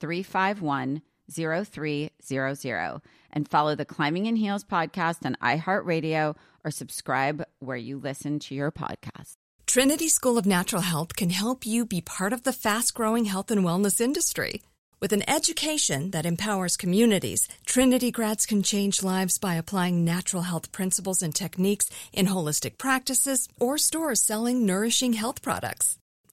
351 0300 and follow the Climbing in Heels podcast on iHeartRadio or subscribe where you listen to your podcast. Trinity School of Natural Health can help you be part of the fast growing health and wellness industry. With an education that empowers communities, Trinity grads can change lives by applying natural health principles and techniques in holistic practices or stores selling nourishing health products.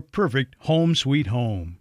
perfect home sweet home.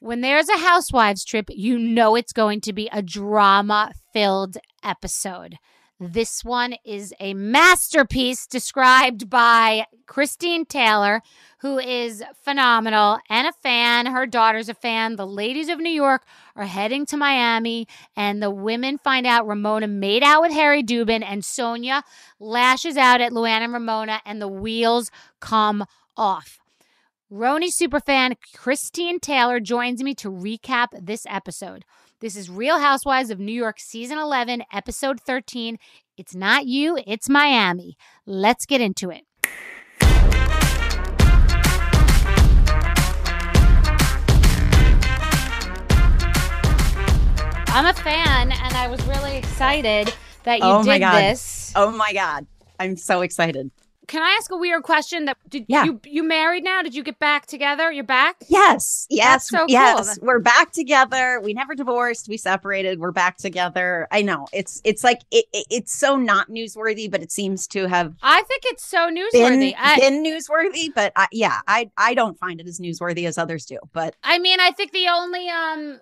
When there's a housewives trip, you know it's going to be a drama filled episode. This one is a masterpiece described by Christine Taylor, who is phenomenal and a fan. Her daughter's a fan. The ladies of New York are heading to Miami, and the women find out Ramona made out with Harry Dubin, and Sonja lashes out at Luann and Ramona, and the wheels come off. RHONY superfan Christine Taylor joins me to recap this episode. This is Real Housewives of New York, Season 11, Episode 13. It's not you, it's Miami. Let's get into it. I'm a fan, and I was really excited that you Oh my did God. this. Oh my God. I'm so excited. Can I ask a weird question? That did Yeah. you you married now? Did you get back together? You're back? Yes, yes, so cool. yes. We're back together. We never divorced. We separated. We're back together. I know it's it's like it, it- it's so not newsworthy, but it seems to have I think it's so been newsworthy. I, been newsworthy. But I, yeah, I I don't find it as newsworthy as others do. But I mean, I think the only um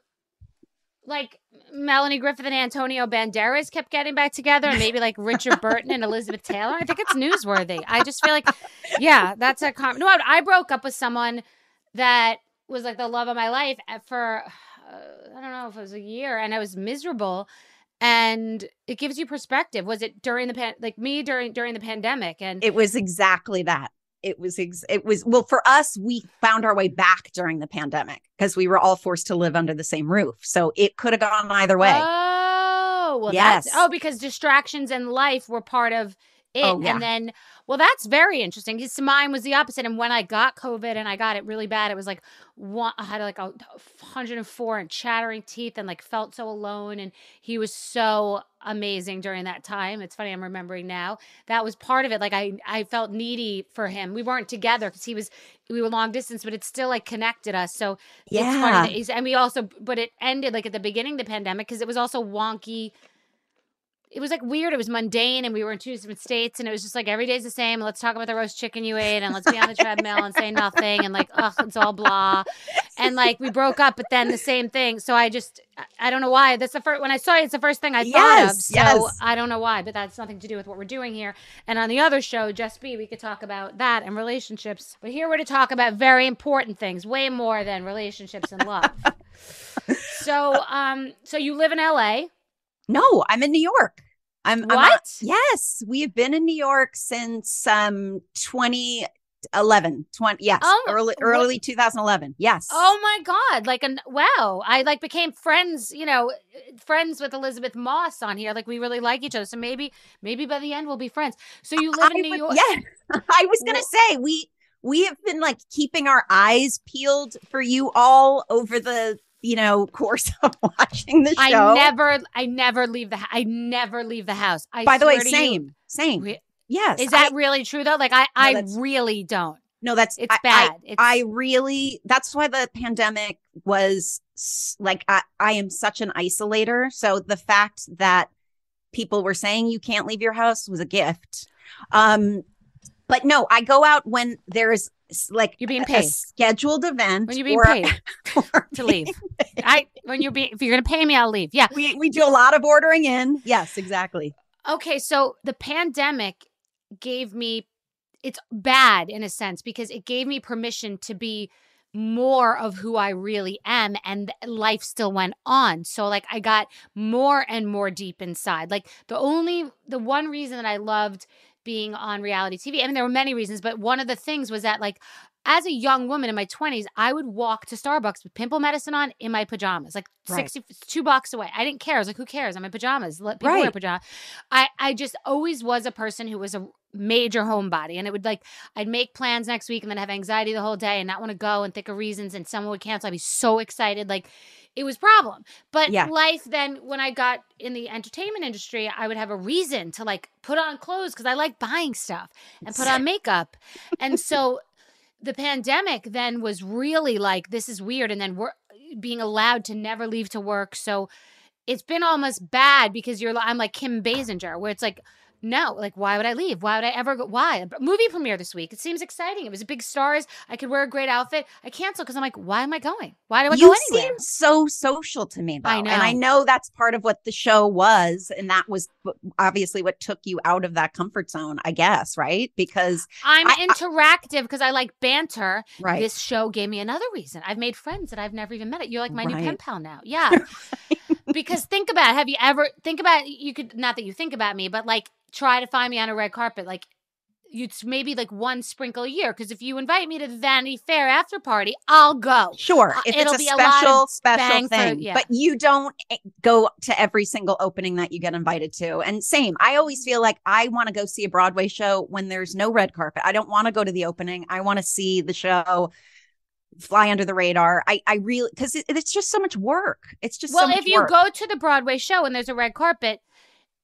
like Melanie Griffith and Antonio Banderas kept getting back together, and maybe like Richard Burton and Elizabeth Taylor. I think it's newsworthy. I just feel like, yeah, that's a com- no. I, broke up with someone that was like the love of my life for uh, I don't know if it was a year, and I was miserable. And it gives you perspective. Was it during the pan- like me during during the pandemic? And it was exactly that. It was ex- it was well for us. We found our way back during the pandemic because we were all forced to live under the same roof. So it could have gone either way. Oh, well, Yes. that's oh, because distractions in life were part of it, Oh, yeah. and then well, that's very interesting. Because mine was the opposite, and when I got COVID and I got it really bad, it was like one. I had like a 104 and chattering teeth, and like felt so alone. And he was so amazing during that time. It's funny, I'm remembering now. That was part of it. Like I, I felt needy for him. We weren't together because he was, we were long distance, but it still like connected us. So it's funny Yeah. that he's, and we also, but it ended like at the beginning of the pandemic because it was also wonky. It was like weird. It was mundane, and we were in two different states, and it was just like every day's the same. Let's talk about the roast chicken you ate, and let's be on the treadmill and say nothing, and like, ugh, it's all blah. And like we broke up, but then the same thing. So I just, I don't know why. That's the first when I saw it. It's the first thing I thought of. Yes, So yes. I don't know why, but that's nothing to do with what we're doing here. And on the other show, Just Be, we could talk about that and relationships. But here we're to talk about very important things, way more than relationships and love. so, um, so you live in LA. No, I'm in New York. I'm I'm not- What? yes, we have been in New York since um 2011. 20 yes, Oh, early what- early 2011. Yes. Oh my god! Like, an, wow! I like became friends. You know, friends with Elisabeth Moss on here. Like, we really like each other. So maybe, maybe by the end we'll be friends. So you live in New would- York? Yeah. I was going to say we we have been like keeping our eyes peeled for you all over the, you know, course of watching the show. I never, I never leave the. I never leave the house. I By the way, to you- same. Same. Re- yes. Is that I- really true though? Like, I, I really don't. no, that's It's I- I- bad. it's, I really that's why the pandemic was like I, I am such an isolator. So the fact that people were saying you can't leave your house was a gift. Um but no, I go out when there's s- like You're being paid. scheduled event when you're being or- paid or to leave. I when you're being if you're gonna pay me, I'll leave. Yeah. We we do a lot of ordering in. Yes, exactly. Okay, so the pandemic gave me it's bad in a sense because it gave me permission to be more of who I really am and life still went on. So like I got more and more deep inside. Like the only the one reason that I loved being on reality TV. I mean there were many reasons, but one of the things was that like as a young woman in my 20s, I would walk to Starbucks with pimple medicine on in my pajamas, like Right. 60 two blocks away. I didn't care. I was like, who cares? I'm in pajamas. Let people wear Right. pajamas. I, I just always was a person who was a major homebody. And it would like, I'd make plans next week and then have anxiety the whole day and not want to go and think of reasons and someone would cancel. I'd be so excited. Like, it was problem. But Yeah. life then, when I got in the entertainment industry, I would have a reason to like put on clothes because I like buying stuff and put on makeup. And so the pandemic then was really like this is weird and then we're being allowed to never leave to work so it's been almost bad because you're i'm like kim basinger where it's like no like why would i leave why would i ever go why A movie premiere this week it seems exciting it was big stars i could wear a great outfit i canceled because i'm like why am i going why do i you go anywhere seem so social to me though. I And I know. know that's part of what the show was. And that was obviously what took you out of that comfort zone, I guess, right? Because i'm I- I- interactive because I like banter right. This show gave me another reason. I've made friends that I've never even met. You're like my new pen pal now. Yeah. because think about it. Have you ever think about you could not that you think about me, but like try to find me on a red carpet. Like you maybe like one sprinkle a year. Because if you invite me to the Vanity Fair after party, I'll go. Sure, Uh, if it'll it's a be a special, special for- thing, yeah. but you don't eh, go to every single opening that you get invited to. And same, I always feel like I want to go see a Broadway show when there's no red carpet. I don't want to go to the opening. I want to see the show fly under the radar. I, I really because it, it's just so much work. It's just so Well, much if you work. go to the Broadway show and there's a red carpet,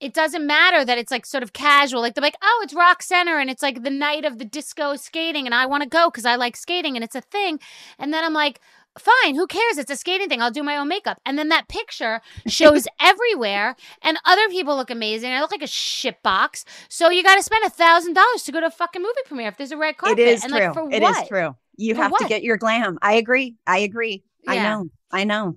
it doesn't matter that it's like sort of casual. Like they're like, oh, it's Rock Center and it's like the night of the disco skating, and I want to go because I like skating and it's a thing. And then I'm like, fine, who cares? It's a skating thing. I'll do my own makeup. And then that picture shows everywhere, and other people look amazing. I look like a shit box. So you got to spend a thousand dollars to go to a fucking movie premiere if there's a red carpet. It is and true. Like, for It is what? true. You For have to get your glam. I agree. I agree. I know. I know.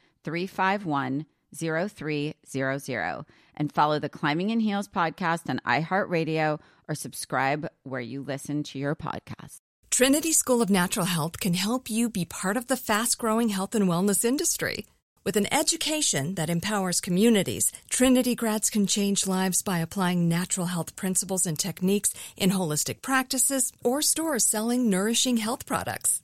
351 0300 and follow the Climbing in Heels podcast on iHeartRadio or subscribe where you listen to your podcast. Trinity School of Natural Health can help you be part of the fast growing health and wellness industry. With an education that empowers communities, Trinity grads can change lives by applying natural health principles and techniques in holistic practices or stores selling nourishing health products.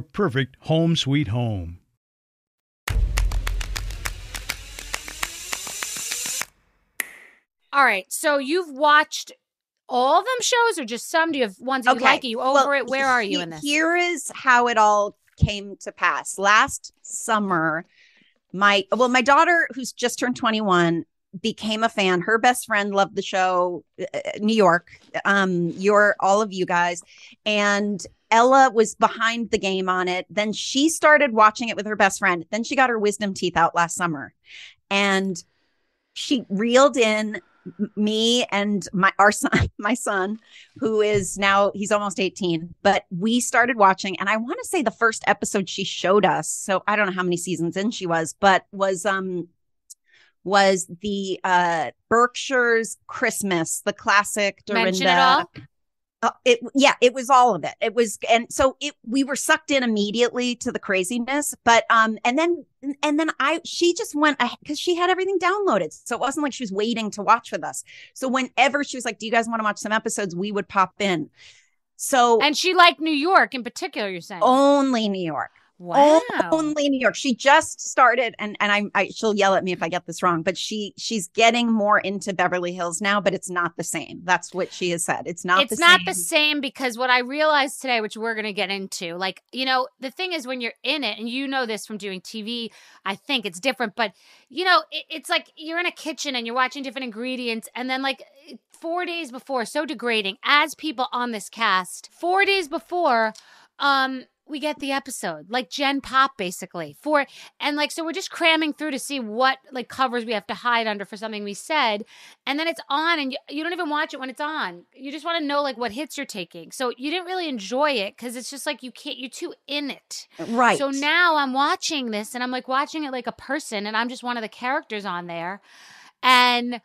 perfect home sweet home. All right. So you've watched all of them shows or just some? Do you have ones that you like? Are you over well, it? Where are you he- in this? Here is how it all came to pass. Last summer, my well, my daughter, who's just turned 21, became a fan. Her best friend loved the show, uh, New York. Um, your all of you guys, and Ella was behind the game on it. Then she started watching it with her best friend. Then she got her wisdom teeth out last summer, and she reeled in me and my our son my son who is now he's almost 18 but we started watching and i want to say the first episode she showed us so i don't know how many seasons in she was but was um was the uh berkshire's christmas the classic dorinda Mention it all? Uh, it yeah it was all of it. It was and so it we were sucked in immediately to the craziness but um and then and then i she just went because she had everything downloaded so it wasn't like she was waiting to watch with us. So whenever she was like do you guys want to watch some episodes? we would pop in. So And she liked New York in particular, you're saying? only new york wow. only New York. She just started, and and I, I she'll yell at me if I get this wrong, but she she's getting more into Beverly Hills now, but it's not the same. That's what she has said. It's not. it's the not same. the same because what I realized today, which we're going to get into, like, you know, the thing is when you're in it, and you know this from doing TV, I think it's different, but, you know, it, it's like you're in a kitchen and you're watching different ingredients, and then, like, four days before, so degrading, as people on this cast, four days before, um, we get the episode like Gen Pop basically for and like so we're just cramming through to see what like covers we have to hide under for something we said and then it's on and you, you don't even watch it when it's on you just want to know like what hits you're taking so you didn't really enjoy it because it's just like you can't you're too in it uh, right. so now i'm watching this and i'm like watching it like a person and i'm just one of the characters on there and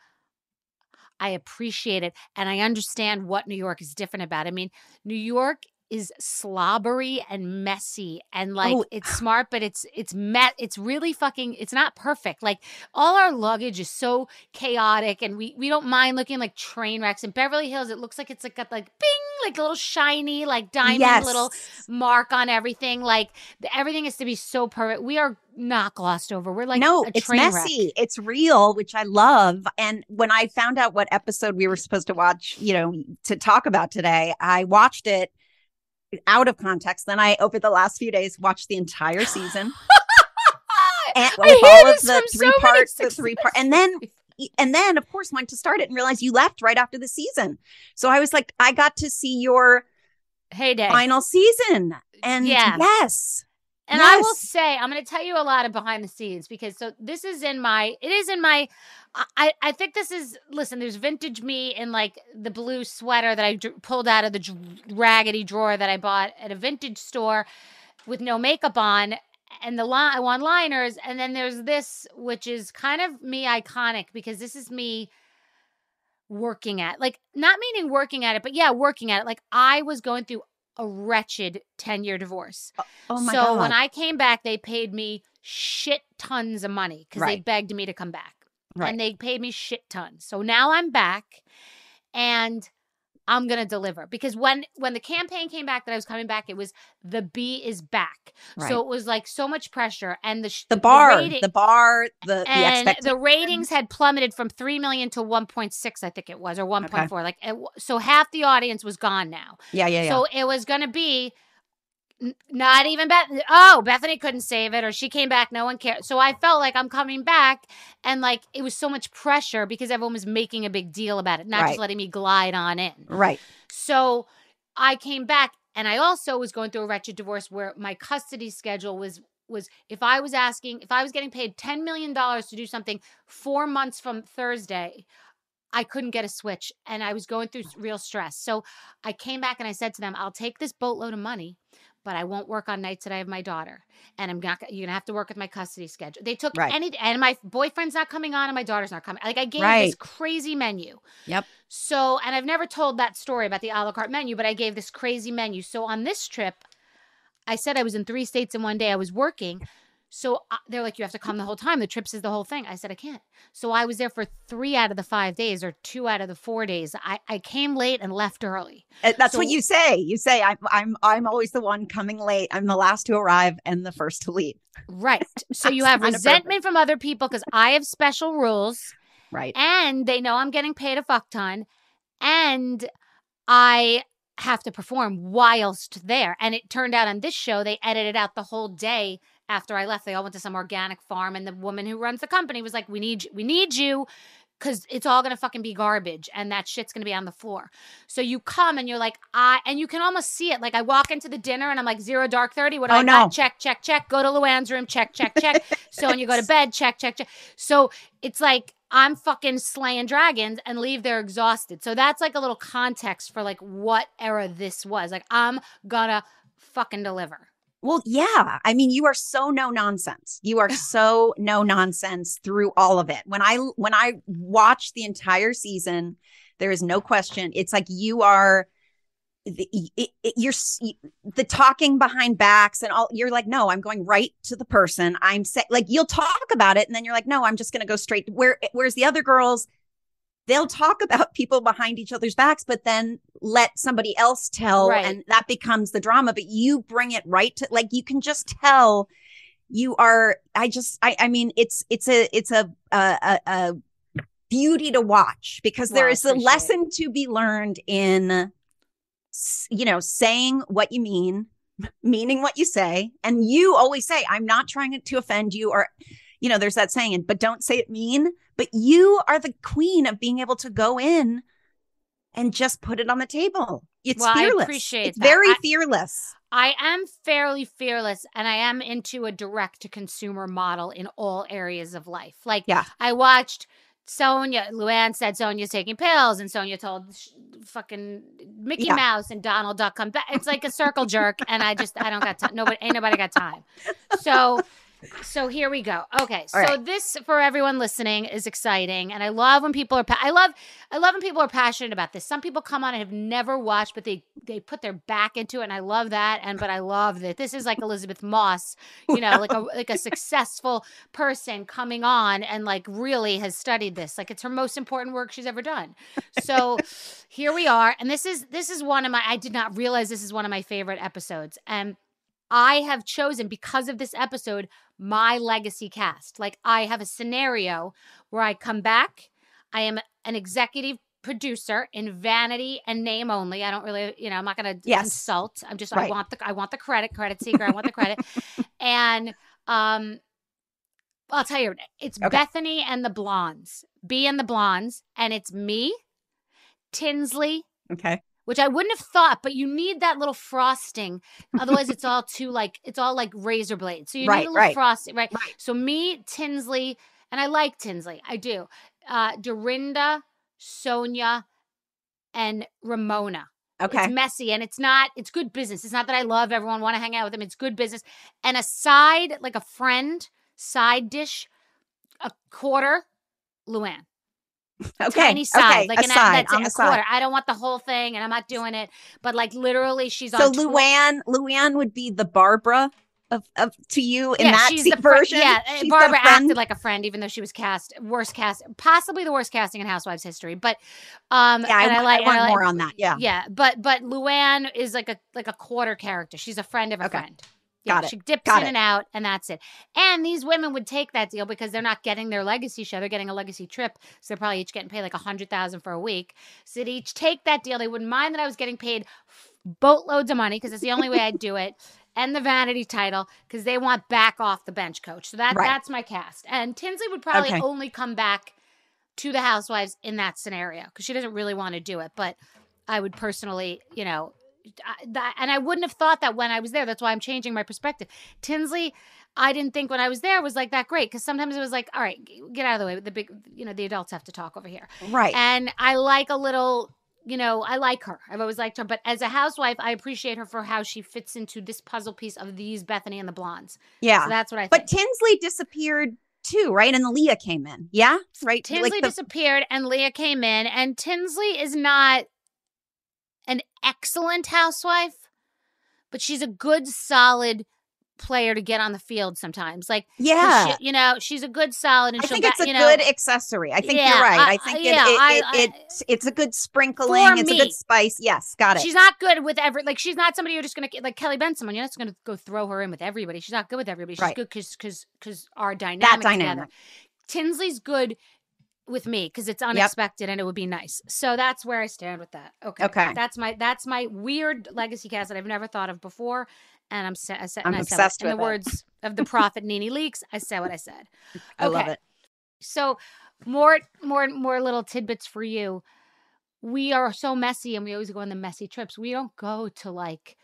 I appreciate it and I understand what New York is different about. I mean, New York is slobbery and messy and like Oh. it's ah. smart but it's it's met it's really fucking it's not perfect like all our luggage is so chaotic and we we don't mind looking like train wrecks in beverly hills it looks like it's like got like bing like a little shiny like diamond yes. little mark on everything like the, everything is to be so perfect we are not glossed over we're like no, a it's train wreck. messy. It's real, which I love. And when I found out what episode we were supposed to watch, you know, to talk about today, I watched it out of context. Then I, over the last few days, watched the entire season. and I with all of the from so three parts, the three part, and then and then of course went to start it and realized you left right after the season. So I was like, I got to see your heyday final season, and Yeah. yes, And I will say, I'm going to tell you a lot of behind the scenes because so this is in my, it is in my, I, I think this is, listen, there's vintage me in like the blue sweater that I pulled out of the raggedy drawer that I bought at a vintage store with no makeup on and the line, one liners. And then there's this, which is kind of me iconic because this is me working at, like, not meaning working at it, but yeah, working at it. Like, I was going through a wretched 10 year divorce oh my so god, when I came back, they paid me shit tons of money because they begged me to come back. Right. And they paid me shit tons. So now I'm back and I'm gonna deliver because when when the campaign came back that I was coming back, it was the B is back. Right. So it was like so much pressure and the sh- the bar, rating- the bar, the the and expectation. the ratings had plummeted from 3 million to 1.6 i think it was or 1.4 like it, so half the audience was gone now yeah, yeah, yeah. so it was going to be not even Beth. Oh, Bethenny couldn't save it, or she came back. No one cared. So I felt like I'm coming back, and like it was so much pressure because everyone was making a big deal about it, not Right. just letting me glide on in. right. So I came back and I also was going through a wretched divorce where my custody schedule was was if I was asking if I was getting paid 10 million dollars to do something 4 months from Thursday I couldn't get a switch and I was going through real stress. So I came back and I said to them, I'll take this boatload of money, but I won't work on nights that I have my daughter. And I'm not you're going to have to work with my custody schedule. They took Right. any and my boyfriend's not coming on and my daughter's not coming. Like I gave this crazy menu. Yep. So, and I've never told that story about the a la carte menu, but I gave this crazy menu. So on this trip, I said I was in three states in one day. I was working. So uh, they're like, you have to come the whole time. The trips is the whole thing. I said, I can't. So I was there for three out of the five days or two out of the four days. I, I came late and left early. Uh, That's what you say. You say I'm I'm I'm always the one coming late. I'm the last to arrive and the first to leave. Right. So you have resentment from other people because I have special rules. Right. and they know I'm getting paid a fuck ton, and I have to perform whilst there. And it turned out on this show, they edited out the whole day after I left. They all went to some organic farm, and the woman who runs the company was like, "We need, you, we need you." Cause it's all gonna fucking be garbage and that shit's gonna be on the floor. So you come and you're like, I and you can almost see it. Like I walk into the dinner and I'm like zero dark 30. What do Oh, I no. got? Check, check, check. Go to Luann's room, check, check, check. so when you go to bed, check, check, check. So it's like I'm fucking slaying dragons and leave there exhausted. So that's like a little context for like what era this was. Like I'm gonna fucking deliver. Well, yeah. I mean, you are so no nonsense. You are so no nonsense through all of it. When I when I watch the entire season, there is no question. It's like you are the, it, it, you're the talking behind backs and all. You're like, no, I'm going right to the person. I'm say, like, you'll talk about it, and then you're like, no, I'm just going to go straight. Where whereas the other girls, they'll talk about people behind each other's backs, but then let somebody else tell, Right. and that becomes the drama. But you bring it right to like you can just tell you are. I just, I, I mean, it's it's a it's a a, a, a beauty to watch because there is a lesson to be learned in you know saying what you mean meaning what you say and you always say i'm not trying to offend you or you know there's that saying but don't say it mean but you are the queen of being able to go in and just put it on the table it's Well, I appreciate it's that. very I- fearless I am fairly fearless and I am into a direct to consumer model in all areas of life. Like, Yeah. I watched Sonja, Luann said Sonja's taking pills, and Sonja told sh- fucking Mickey Yeah. Mouse and Donald Duck come back. It's like a circle jerk, and I just, I don't got time. Nobody, ain't nobody got time. So, so here we go. Okay, so All right. this for everyone listening is exciting, and I love when people are. Pa- I love, I love when people are passionate about this. Some people come on and have never watched, but they they put their back into it, and I love that. And but I love that this is like Elisabeth Moss, you know, like a like a successful person coming on and like really has studied this. Like it's her most important work she's ever done. So here we are, and this is this is one of my. I did not realize this is one of my favorite episodes, and I have chosen because of this episode my legacy cast. Like I have a scenario where I come back. I am an executive producer in vanity and name only. I don't really, you know, I'm not going to Yes. insult. I'm just I want the I want the credit, credit seeker. I want the credit. and um I'll tell you, it's Okay. Bethenny and the Blondes. B and the Blondes and it's me, Tinsley, okay which I wouldn't have thought, but you need that little frosting. Otherwise, it's all too like it's all like razor blades. So you Right, need a little right. frosting, right? Right. So me, Tinsley, and I like Tinsley, I do. Uh, Dorinda, Sonja, and Ramona. okay It's messy and it's not. It's good business. It's not that I love everyone, want to hang out with them. It's good business. And a side, like a friend, side dish, a quarter, Luann okay tiny side, okay like an aside, that's it, on a the side. quarter. I don't want the whole thing, and I'm not doing it. But like literally, she's so on. tw- luann luann would be the barbara of, of to you in yeah, that she's the fr- version? yeah, She's Barbara acted like a friend, even though she was cast worst cast, possibly the worst casting in Housewives history. But um, Yeah, I, want, I like, and want like- more on that. Yeah. Yeah, but but Luann is like a like a quarter character. She's a friend of a Okay. friend. Yeah, Got it. She dips Got in it. and out, and that's it. And these women would take that deal because they're not getting their legacy show; they're getting a legacy trip, so they're probably each getting paid like a hundred thousand for a week. So they'd each take that deal. They wouldn't mind that I was getting paid boatloads of money because it's the only way I'd do it. And the vanity title because they want back off the bench coach. So that Right. that's my cast. And Tinsley would probably Okay. only come back to the Housewives in that scenario because she doesn't really want to do it. But I would personally, you know, and I wouldn't have thought that when I was there. That's why I'm changing my perspective. Tinsley, I didn't think when I was there was like that great because sometimes it was like, all right, get out of the way. The big, you know, the adults have to talk over here. Right. And I like a little, you know, I like her. I've always liked her. But as a housewife, I appreciate her for how she fits into this puzzle piece of these Bethenny and the Blondes. yeah. So that's what I think. but Tinsley disappeared too, right? And Leah came in. Yeah. Right. Tinsley Like the- disappeared and Leah came in, and Tinsley is not an excellent housewife, but she's a good, solid player to get on the field sometimes. Like, yeah. she- you know, she's a good, solid, and I think it's a you know, good accessory. I think Yeah, you're right. I- I, think I- it, yeah, it, I- it, I- it's it's a good sprinkling. It's a good spice. Yes, got it. She's not good with every like she's not somebody you're just gonna like Kelly Bensimon. You're not just gonna go throw her in with everybody. She's not good with everybody. She's Right. good because because because our dynamic, together. dynamic. Tinsley's good with me because it's unexpected and it would be nice. So that's where I stand with that. Okay. Okay. That's my that's my weird legacy cast that I've never thought of before. And I'm sa- I said, I'm I said obsessed in the it. words of the prophet Nene Leakes. I said what I said. I love it. So more more more little tidbits for you. We are so messy and we always go on the messy trips. We don't go to like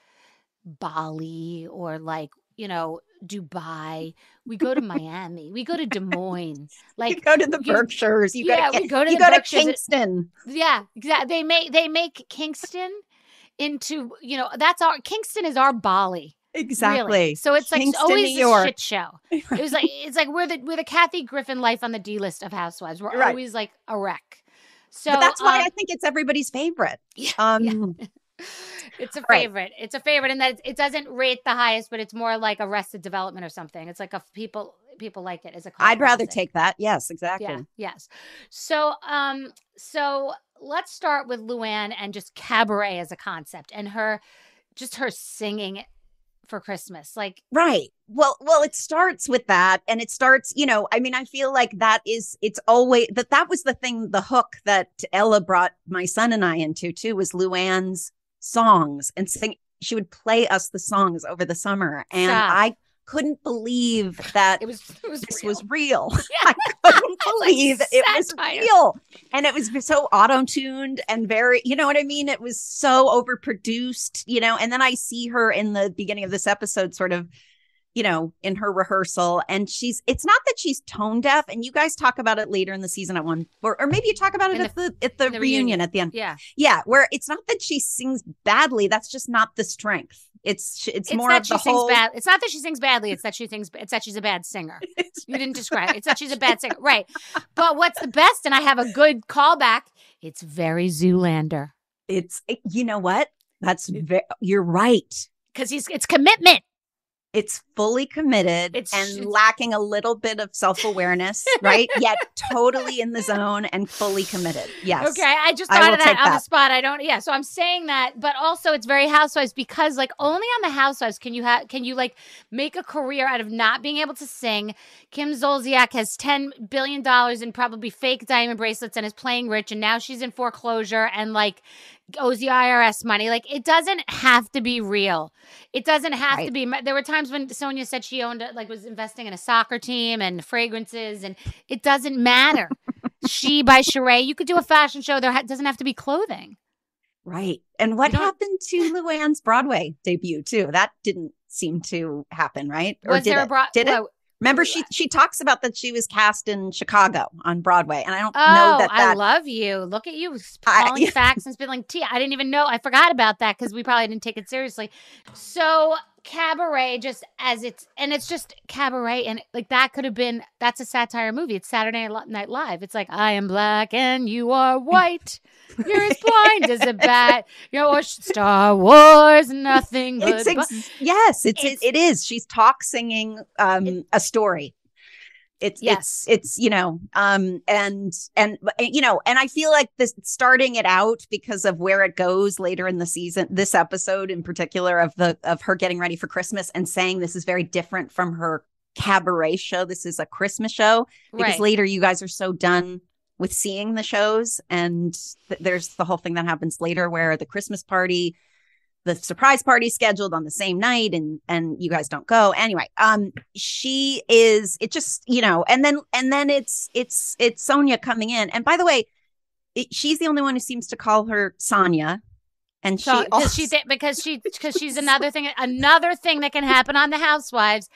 Bali or like, you know, Dubai. We go to Miami. We go to Des Moines. Like you go to the Berkshires. You yeah, go to, we go to you go to Kingston. yeah, exactly. They make they make Kingston into, you know, that's our Kingston is our Bali. Exactly. Really. So it's like Kingston, always a shit show. It was like it's like we're the we're the Kathy Griffin life on the D list of housewives. We're Right. always like a wreck. So but that's why um, I think it's everybody's favorite. Yeah, Um, it's a Right. favorite. It's a favorite, and that it doesn't rate the highest, but it's more like Arrested Development or something. It's like a people people like it as a. I'd rather take that. Yes, exactly. Yeah. Yes. So um so let's start with Luann and just cabaret as a concept and her just her singing for Christmas. Like Right. Well, well, it starts with that, and it starts. You know, I mean, I feel like that is. It's always that. That was the thing, the hook that Ella brought my son and I into too. Was Luann's songs and sing. She would play us the songs over the summer, and Stop. I couldn't believe that it was it was this real. was real. Yeah. I couldn't It's like believe it was real. And it was so auto tuned and very, you know what I mean? It was so overproduced, you know. And then I see her in the beginning of this episode, sort of, you know, in her rehearsal. And she's, it's not that she's tone deaf. And you guys talk about it later in the season at one, or, or maybe you talk about it In at the, at the, the reunion, reunion. at the end. Yeah. Yeah. Where it's not that she sings badly. That's just not the strength. It's, it's, It's, more that of she the sings whole. bad. It's not that she sings badly. It's that she sings. It's that she's a bad singer. You didn't describe. it. It's that she's a bad singer, right? But what's the best? And I have a good callback. It's very Zoolander It's, eh, you know what? That's, ve- you're right. because he's it's commitment. It's fully committed It's- and lacking a little bit of self-awareness right yet totally in the zone and fully committed yes Okay, I just I thought will of that on the spot. I don't. Yeah, so I'm saying that, but also it's very Housewives because like only on the Housewives can you have can you like make a career out of not being able to sing. Kim Zolciak has ten billion dollars in probably fake diamond bracelets and is playing rich, and now she's in foreclosure and like owes the IRS money. Like it doesn't have to be real. It doesn't have to be. There were times when Sonja said she owned like was investing in a soccer team and fragrances, and it doesn't matter. she by Sheree, you could do a fashion show. There ha- doesn't have to be clothing. right and what happened to luann's broadway debut too that didn't seem to happen right Was did there it? a bra- did it well, remember she she talks about that she was cast in chicago on broadway and i don't Oh, know that I love you. Look at you I- calling facts and spilling tea. I didn't even know. I forgot about that because we probably didn't take it seriously. So cabaret just as it's and it's just cabaret and like that could have been that's a satire movie. It's saturday night live. It's like i am black and you are white. You're as blind as a bat. You know star wars nothing but it's ex- yes it's, it's it, it is. She's talk singing um it, a story it's yes it's, it's you know um and and you know and i feel like this starting it out because of where it goes later in the season this episode in particular of the of her getting ready for christmas and saying this is very different from her cabaret show this is a christmas show because right. later you guys are so done with seeing the shows and th- there's the whole thing that happens later where the christmas party the surprise party scheduled on the same night and and you guys don't go. Anyway um she is it just you know and then and then it's it's it's sonja coming in. And by the way it, she's the only one who seems to call her sonja. And so, she also- she th- because she because she's another thing another thing that can happen on the housewives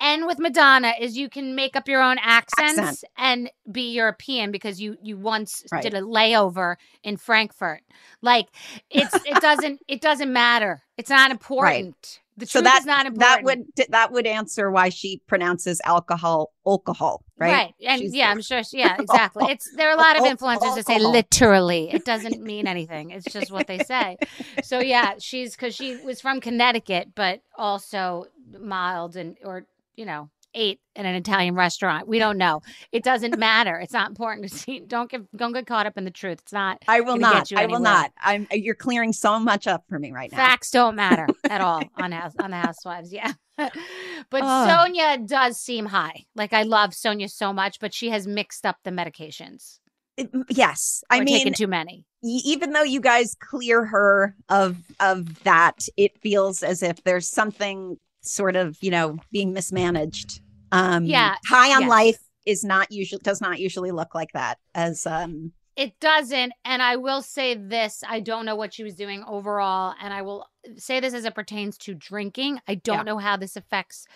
and with Madonna is you can make up your own accents Accent. and be European because you you once right. did a layover in Frankfurt. Like it's it doesn't it doesn't matter. It's not important. Right. The so that, not important. That would that would answer why she pronounces alcohol alcohol, right? Right. And She's yeah, I'm sure. She, yeah, exactly. It's there are a lot of influencers that say literally. It doesn't mean anything. It's just what they say. So yeah, she's because she was from Connecticut, but also Milan or you know, ate in an Italian restaurant. We don't know. It doesn't matter. It's not important to see. Don't get don't get caught up in the truth. It's not. I will not. I will not. I'm. You're clearing so much up for me right now. Facts don't matter at all on house on the Housewives. Yeah. but Sonja does seem high. Like I love Sonja so much, but she has mixed up the medications. It, yes, I mean too many. Even though you guys clear her of of that, it feels as if there's something sort of, you know, being mismanaged. Um, yeah. High on yes. life is not usually, does not usually look like that as, um, it doesn't. And I will say this I don't know what she was doing overall. And I will say this as it pertains to drinking. I don't yeah. know how this affects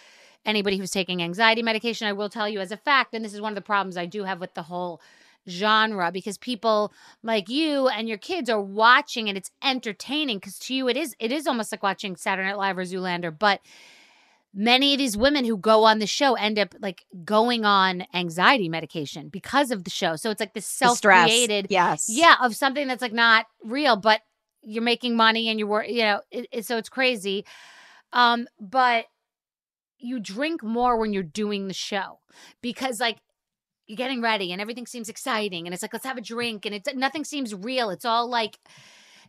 anybody who's taking anxiety medication. I will tell you as a fact, and this is one of the problems I do have with the whole genre because people like you and your kids are watching and it's entertaining because to you it is it is almost like watching Saturday Night Live or Zoolander but many of these women who go on the show end up like going on anxiety medication because of the show. So it's like this self-created, yes, yeah, of something that's like not real, but you're making money and you're work, you know, it, it, so it's crazy. Um, but you drink more when you're doing the show because like you're getting ready and everything seems exciting and it's like let's have a drink and it's nothing seems real. It's all like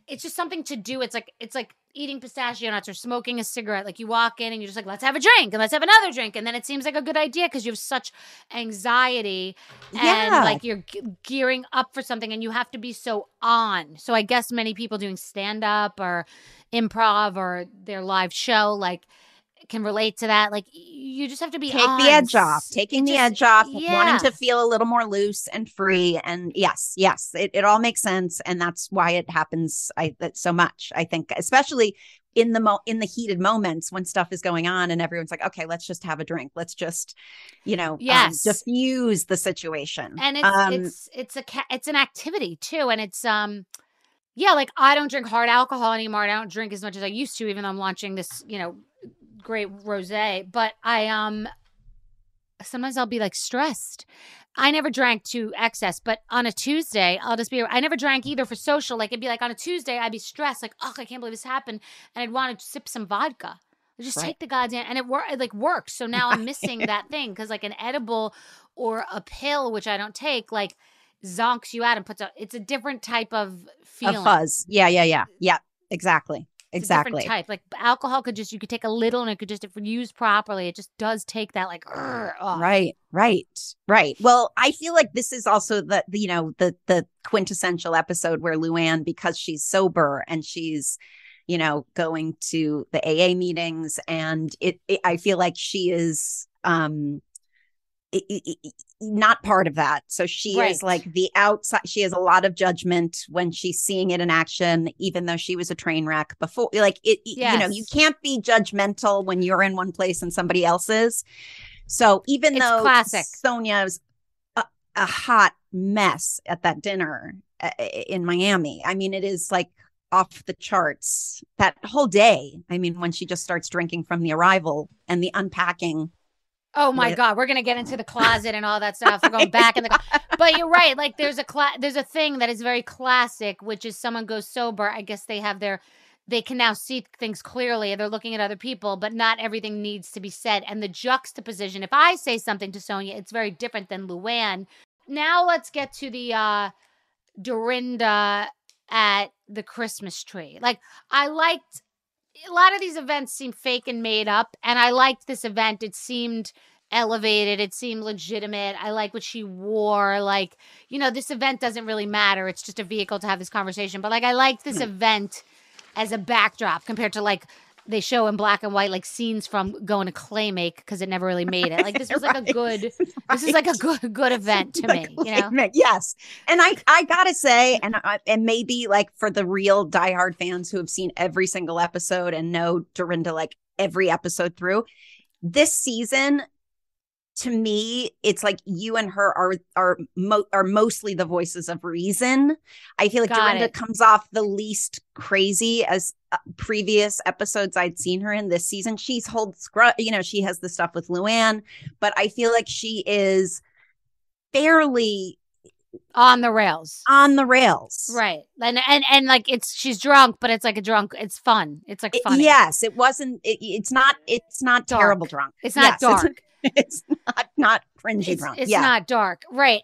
it's just something to do. It's like it's like eating pistachio nuts or smoking a cigarette. Like you walk in and you're just like, let's have a drink and let's have another drink. And then it seems like a good idea because you have such anxiety and yeah. like you're gearing up for something and you have to be so on. So I guess many people doing stand up or improv or their live show, like, can relate to that. Like you just have to be take on. the edge off, taking the edge off, yeah. wanting to feel a little more loose and free. And yes, yes, it, it all makes sense, and that's why it happens. I that so much. I think, especially in the mo in the heated moments when stuff is going on and everyone's like okay let's just have a drink let's just you know um, yes um, diffuse the situation and it's um, it's it's a it's an activity too and it's um yeah like i don't drink hard alcohol anymore i don't drink as much as i used to even though i'm launching this you know great rosé, but I um sometimes I'll be like stressed. I never drank to excess, but on a Tuesday, I'll just be I never drank either for social. Like it'd be like on a Tuesday, I'd be stressed, like, oh, I can't believe this happened. And I'd want to sip some vodka. Just right. take the goddamn and it work it like works. So now I'm missing that thing because like an edible or a pill, which I don't take, like zonks you out and puts a it's a different type of feeling. A fuzz. Yeah, yeah, yeah. Yeah. Exactly exactly. type like alcohol could just you could take a little and it could just if used properly it just does take that like right right right. Well i feel like this is also the, the you know the the quintessential episode where luann because she's sober and she's you know going to the aa meetings and it, it i feel like she is um not part of that. So she right. is like the outside. She has a lot of judgment when she's seeing it in action, even though she was a train wreck before. Like it, yes. you know, you can't be judgmental when you're in one place and somebody else is. So even it's though classic Sonja's a, a hot mess at that dinner uh, in Miami, I mean, it is like off the charts that whole day. I mean, when she just starts drinking from the arrival and the unpacking. Oh my god, we're gonna get into the closet and all that stuff. We're going back in the. But you're right. Like there's a cla- there's a thing that is very classic, which is someone goes sober. I guess they have their they can now see things clearly. They're looking at other people, but not everything needs to be said. And the juxtaposition. If I say something to Sonja, it's very different than Luann. Now let's get to the uh Dorinda at the Christmas tree. Like I liked a lot of these events seem fake and made up, and I liked this event. It seemed elevated, it seemed legitimate. I like what she wore. Like, you know, this event doesn't really matter. It's just a vehicle to have this conversation. But like I liked this hmm. event as a backdrop compared to like they show in black and white like scenes from going to clay make because it never really made it. Like this was like a Right. good this is like a good good event to me, you know. Yes. And I I got to say and I, and maybe like for the real diehard fans who have seen every single episode and know Dorinda like every episode through, this season to me it's like you and her are are mo- are mostly the voices of reason. I feel like Got Dorinda it. comes off the least crazy as uh, previous episodes I'd seen her in this season. She's holds scru- you know, she has the stuff with Luann, but I feel like she is fairly On the rails. on the rails. Right. And and and like it's she's drunk, but it's like a drunk it's fun. It's like It- yes, it wasn't. It, it's not. It's not Dark. terrible drunk. It's not Yes, dark. It's, not not cringy It's, drunk. it's yeah. not dark. Right.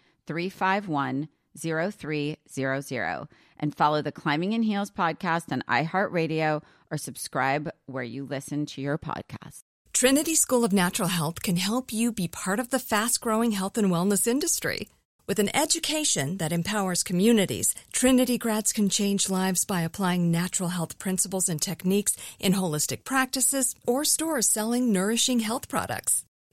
351 0300 and follow the Climbing in Heels podcast on iHeartRadio or subscribe where you listen to your podcast. Trinity School of Natural Health can help you be part of the fast growing health and wellness industry. With an education that empowers communities, Trinity grads can change lives by applying natural health principles and techniques in holistic practices or stores selling nourishing health products.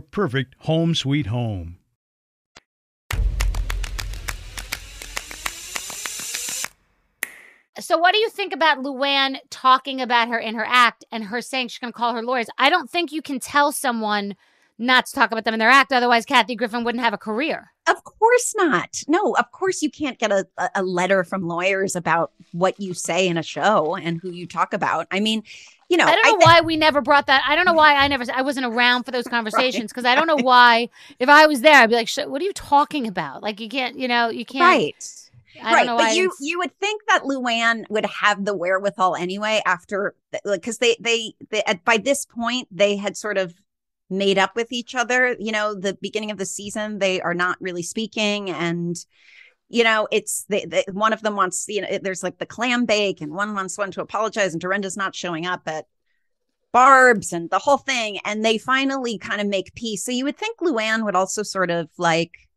perfect home sweet home. So what do you think about Luann talking about her in her act and her saying she's going to call her lawyers? I don't think you can tell someone not to talk about them in their act. Otherwise, Kathy Griffin wouldn't have a career. Of course not. No, of course you can't get a, a- a letter from lawyers about what you say in a show and who you talk about. I mean, you know, I don't know thi- why we never brought that. I don't know why I never. I wasn't around for those conversations because I don't know why. If I was there, I'd be like, "What are you talking about? Like, you can't. You know, you can't." right. I right. I but you you would think that Luann would have the wherewithal anyway after because they, they they at by this point they had sort of made up with each other. You know, the beginning of the season they are not really speaking, and You know, it's the, one of them wants, you know, there's like the clam bake and one wants one to apologize and Dorinda's not showing up at Barb's and the whole thing. And they finally kind of make peace. So you would think Luann would also sort of like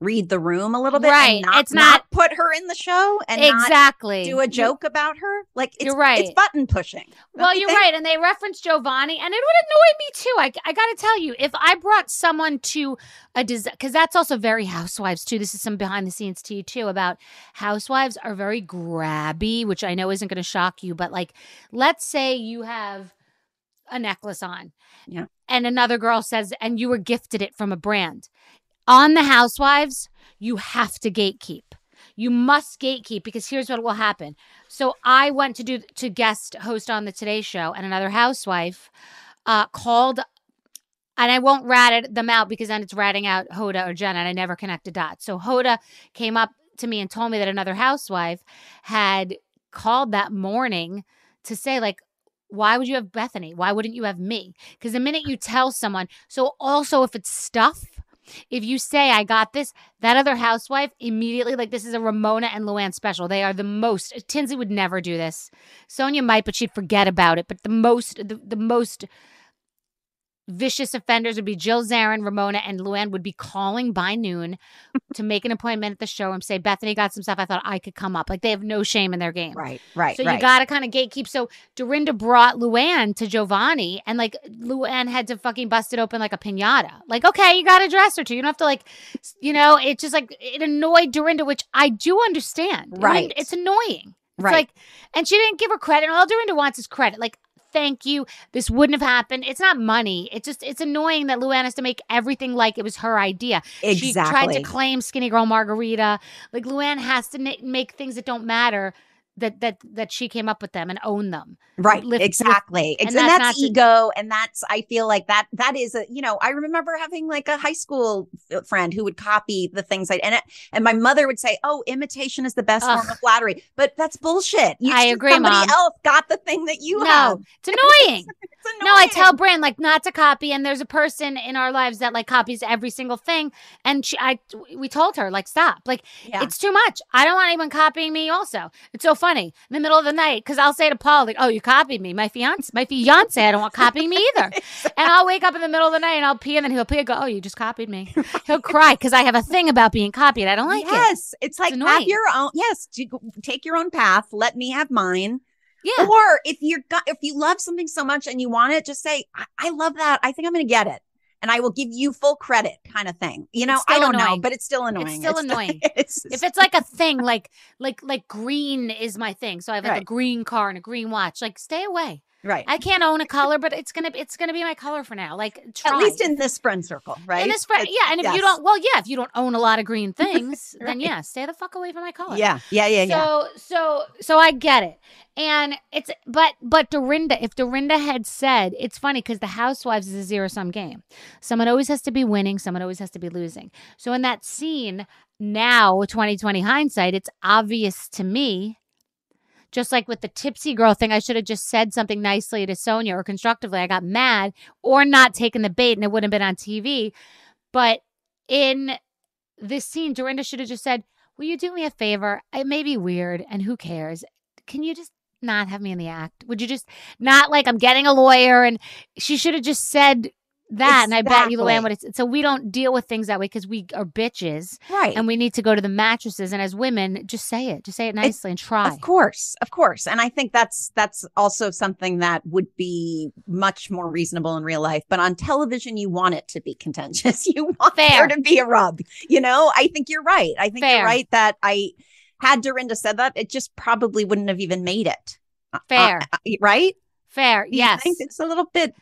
read the room a little bit Right. and not, It's not- put her in the show and not exactly. do a joke about her. Like it's, You're right. it's button pushing. Well, you you're think? right, and they reference Giovanni, and it would annoy me too. I, I got to tell you, if I brought someone to a because that's also very housewives too. This is some behind the scenes tea too about housewives are very grabby, which I know isn't going to shock you, but like, let's say you have a necklace on, Yeah. and another girl says, and you were gifted it from a brand. On the housewives, you have to gatekeep. You must gatekeep because here's what will happen. So I went to do to guest host on the Today Show, and another housewife uh, called, and I won't rat them out because then it's ratting out Hoda or Jenna, and I never connect the dots. So Hoda came up to me and told me that another housewife had called that morning to say like. Why would you have Bethenny? Why wouldn't you have me? Because the minute you tell someone, so also if it's stuff, if you say I got this, that other housewife immediately like this is a Ramona and Luann special. They are the most. Tinsley would never do this. Sonja might, but she'd forget about it. But the most, the, the most vicious offenders would be Jill Zarin, Ramona, and Luann would be calling by noon to make an appointment at the show and say Bethenny got some stuff. I thought I could come up. Like they have no shame in their game. Right, right. So right. you got to kind of gatekeep. So Dorinda brought Luann to Giovanni, and like Luann had to fucking bust it open like a pinata. Like, okay, you got to dress her too. You don't have to like, you know, it's just like it annoyed Dorinda, which I do understand. Right. it's annoying. It's Right. like, and she didn't give her credit. And all Dorinda wants is credit. Like, thank you. This wouldn't have happened. It's not money. It's just it's annoying that Luann has to make everything like it was her idea. She tried to claim Skinnygirl Margarita. Like Luann has to na- make things that don't matter that that that she came up with them and own them. Right, lift- exactly. and Ex- that's And not that's, to- ego. And that's, I feel like that, that is a, you know, I remember having like a high school friend who would copy the things I, and it, and my mother would say, oh, imitation is the best form of flattery. But that's bullshit. You, I agree, somebody Mom. else got the thing that you no, have. it's annoying. It's no, I tell Bryn like not to copy, and there's a person in our lives that like copies every single thing, and she, I, we told her like stop, like Yeah. it's too much. I don't want anyone copying me. Also, it's so funny in the middle of the night because I'll say to Paul like, "Oh, you copied me, my fiance, my fiance. I don't want copying me either." and I'll wake up in the middle of the night and I'll pee, and then he'll pee and go, "Oh, you just copied me." He'll cry because I have a thing about being copied. I don't like it. yes, it's like have your own. Yes, take your own path. Let me have mine. Yeah, Or if you're if you love something so much and you want it, just say, I, I love that. I think I'm going to get it, and I will give you full credit, kind of thing. You know, I don't know, but it's still annoying. It's still annoying. it's, if it's like a thing like like like green is my thing so i have like a green car and a green watch like stay away right, i can't own a color but it's gonna it's gonna be my color for now like try. at least in this friend circle, right? in this friend yeah and if yes. you don't well yeah if you don't own a lot of green things then yeah stay the fuck away from my color yeah, yeah, yeah, yeah. so so so I get it. And it's but but Dorinda, if Dorinda had said, it's funny because the housewives is a zero sum game. Someone always has to be winning, someone always has to be losing. So in that scene, now 2020 hindsight, it's obvious to me. Just like with the tipsy girl thing, I should have just said something nicely to Sonja or constructively. I got mad or not taken the bait and it wouldn't have been on TV. But in this scene, Dorinda should have just said, Will you do me a favor? It may be weird and who cares? Can you just not have me in the act? Would you just not like I'm getting a lawyer? And she should have just said that. And I bet you, Luann, Exactly. would have. So we don't deal with things that way because we are bitches right. and we need to go to the mattresses. And as women, just say it. Just say it nicely and try. Of course, of course, and I think that's that's also something that would be much more reasonable in real life. But on television, you want it to be contentious. You want Fair. there to be a rub. You know, I think you're right. I think Fair. you're right that I had Dorinda said that, it just probably wouldn't have even made it. Uh, Fair. uh, right? Fair. You Yes. think it's a little bit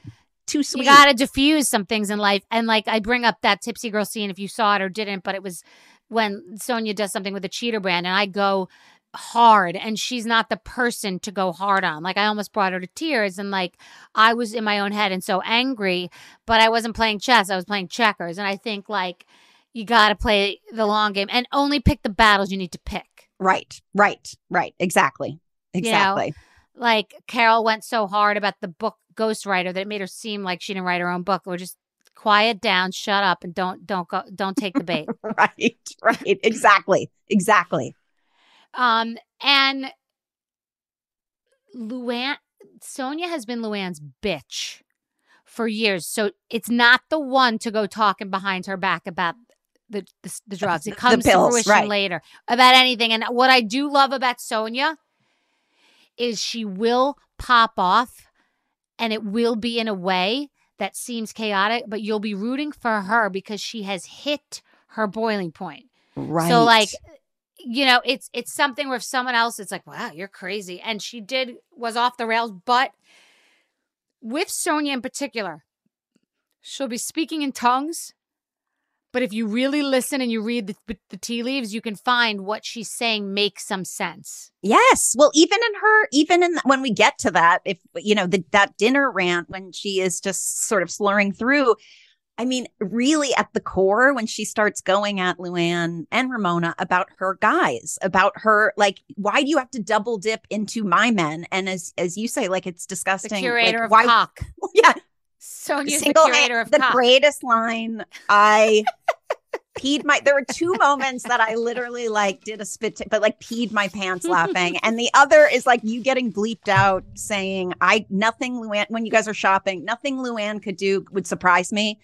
too sweet. You got to diffuse some things in life. And like I bring up that tipsy girl scene if you saw it or didn't, but it was when Sonja does something with a cheater brand and I go hard and she's not the person to go hard on. Like I almost brought her to tears and like I was in my own head and so angry, but I wasn't playing chess. I was playing checkers. And I think like you got to play the long game and only pick the battles you need to pick. Right, right, right. Exactly, know, exactly. like Carol went so hard about the book ghostwriter that it made her seem like she didn't write her own book or just quiet down, shut up, and don't don't go don't take the bait. right, right. Exactly. Exactly. um, and Luann Sonja has been Luann's bitch for years. So it's not the one to go talking behind her back about the the, the drugs. It comes pills, to fruition right. later about anything. And what I do love about Sonja is she will pop off and it will be in a way that seems chaotic, but you'll be rooting for her because she has hit her boiling point. Right. So like you know, it's it's something where if someone else it's like, wow, you're crazy. And she did was off the rails, but with Sonja in particular, she'll be speaking in tongues. But if you really listen and you read the, the tea leaves, you can find what she's saying makes some sense. Yes. Well, even in her, even in when we get to that, if you know the, that dinner rant when she is just sort of slurring through, I mean, really at the core, when she starts going at Luann and Ramona about her guys, about her like, why do you have to double dip into my men? And as as you say, like it's The disgusting. curator like, of why? cock. Yeah, Sonja's the single curator of the cock. greatest line I peed my there were two moments that I literally like did a spit but like peed my pants laughing and the other is like you getting bleeped out saying I nothing Luann when you guys are shopping nothing Luann could do would surprise me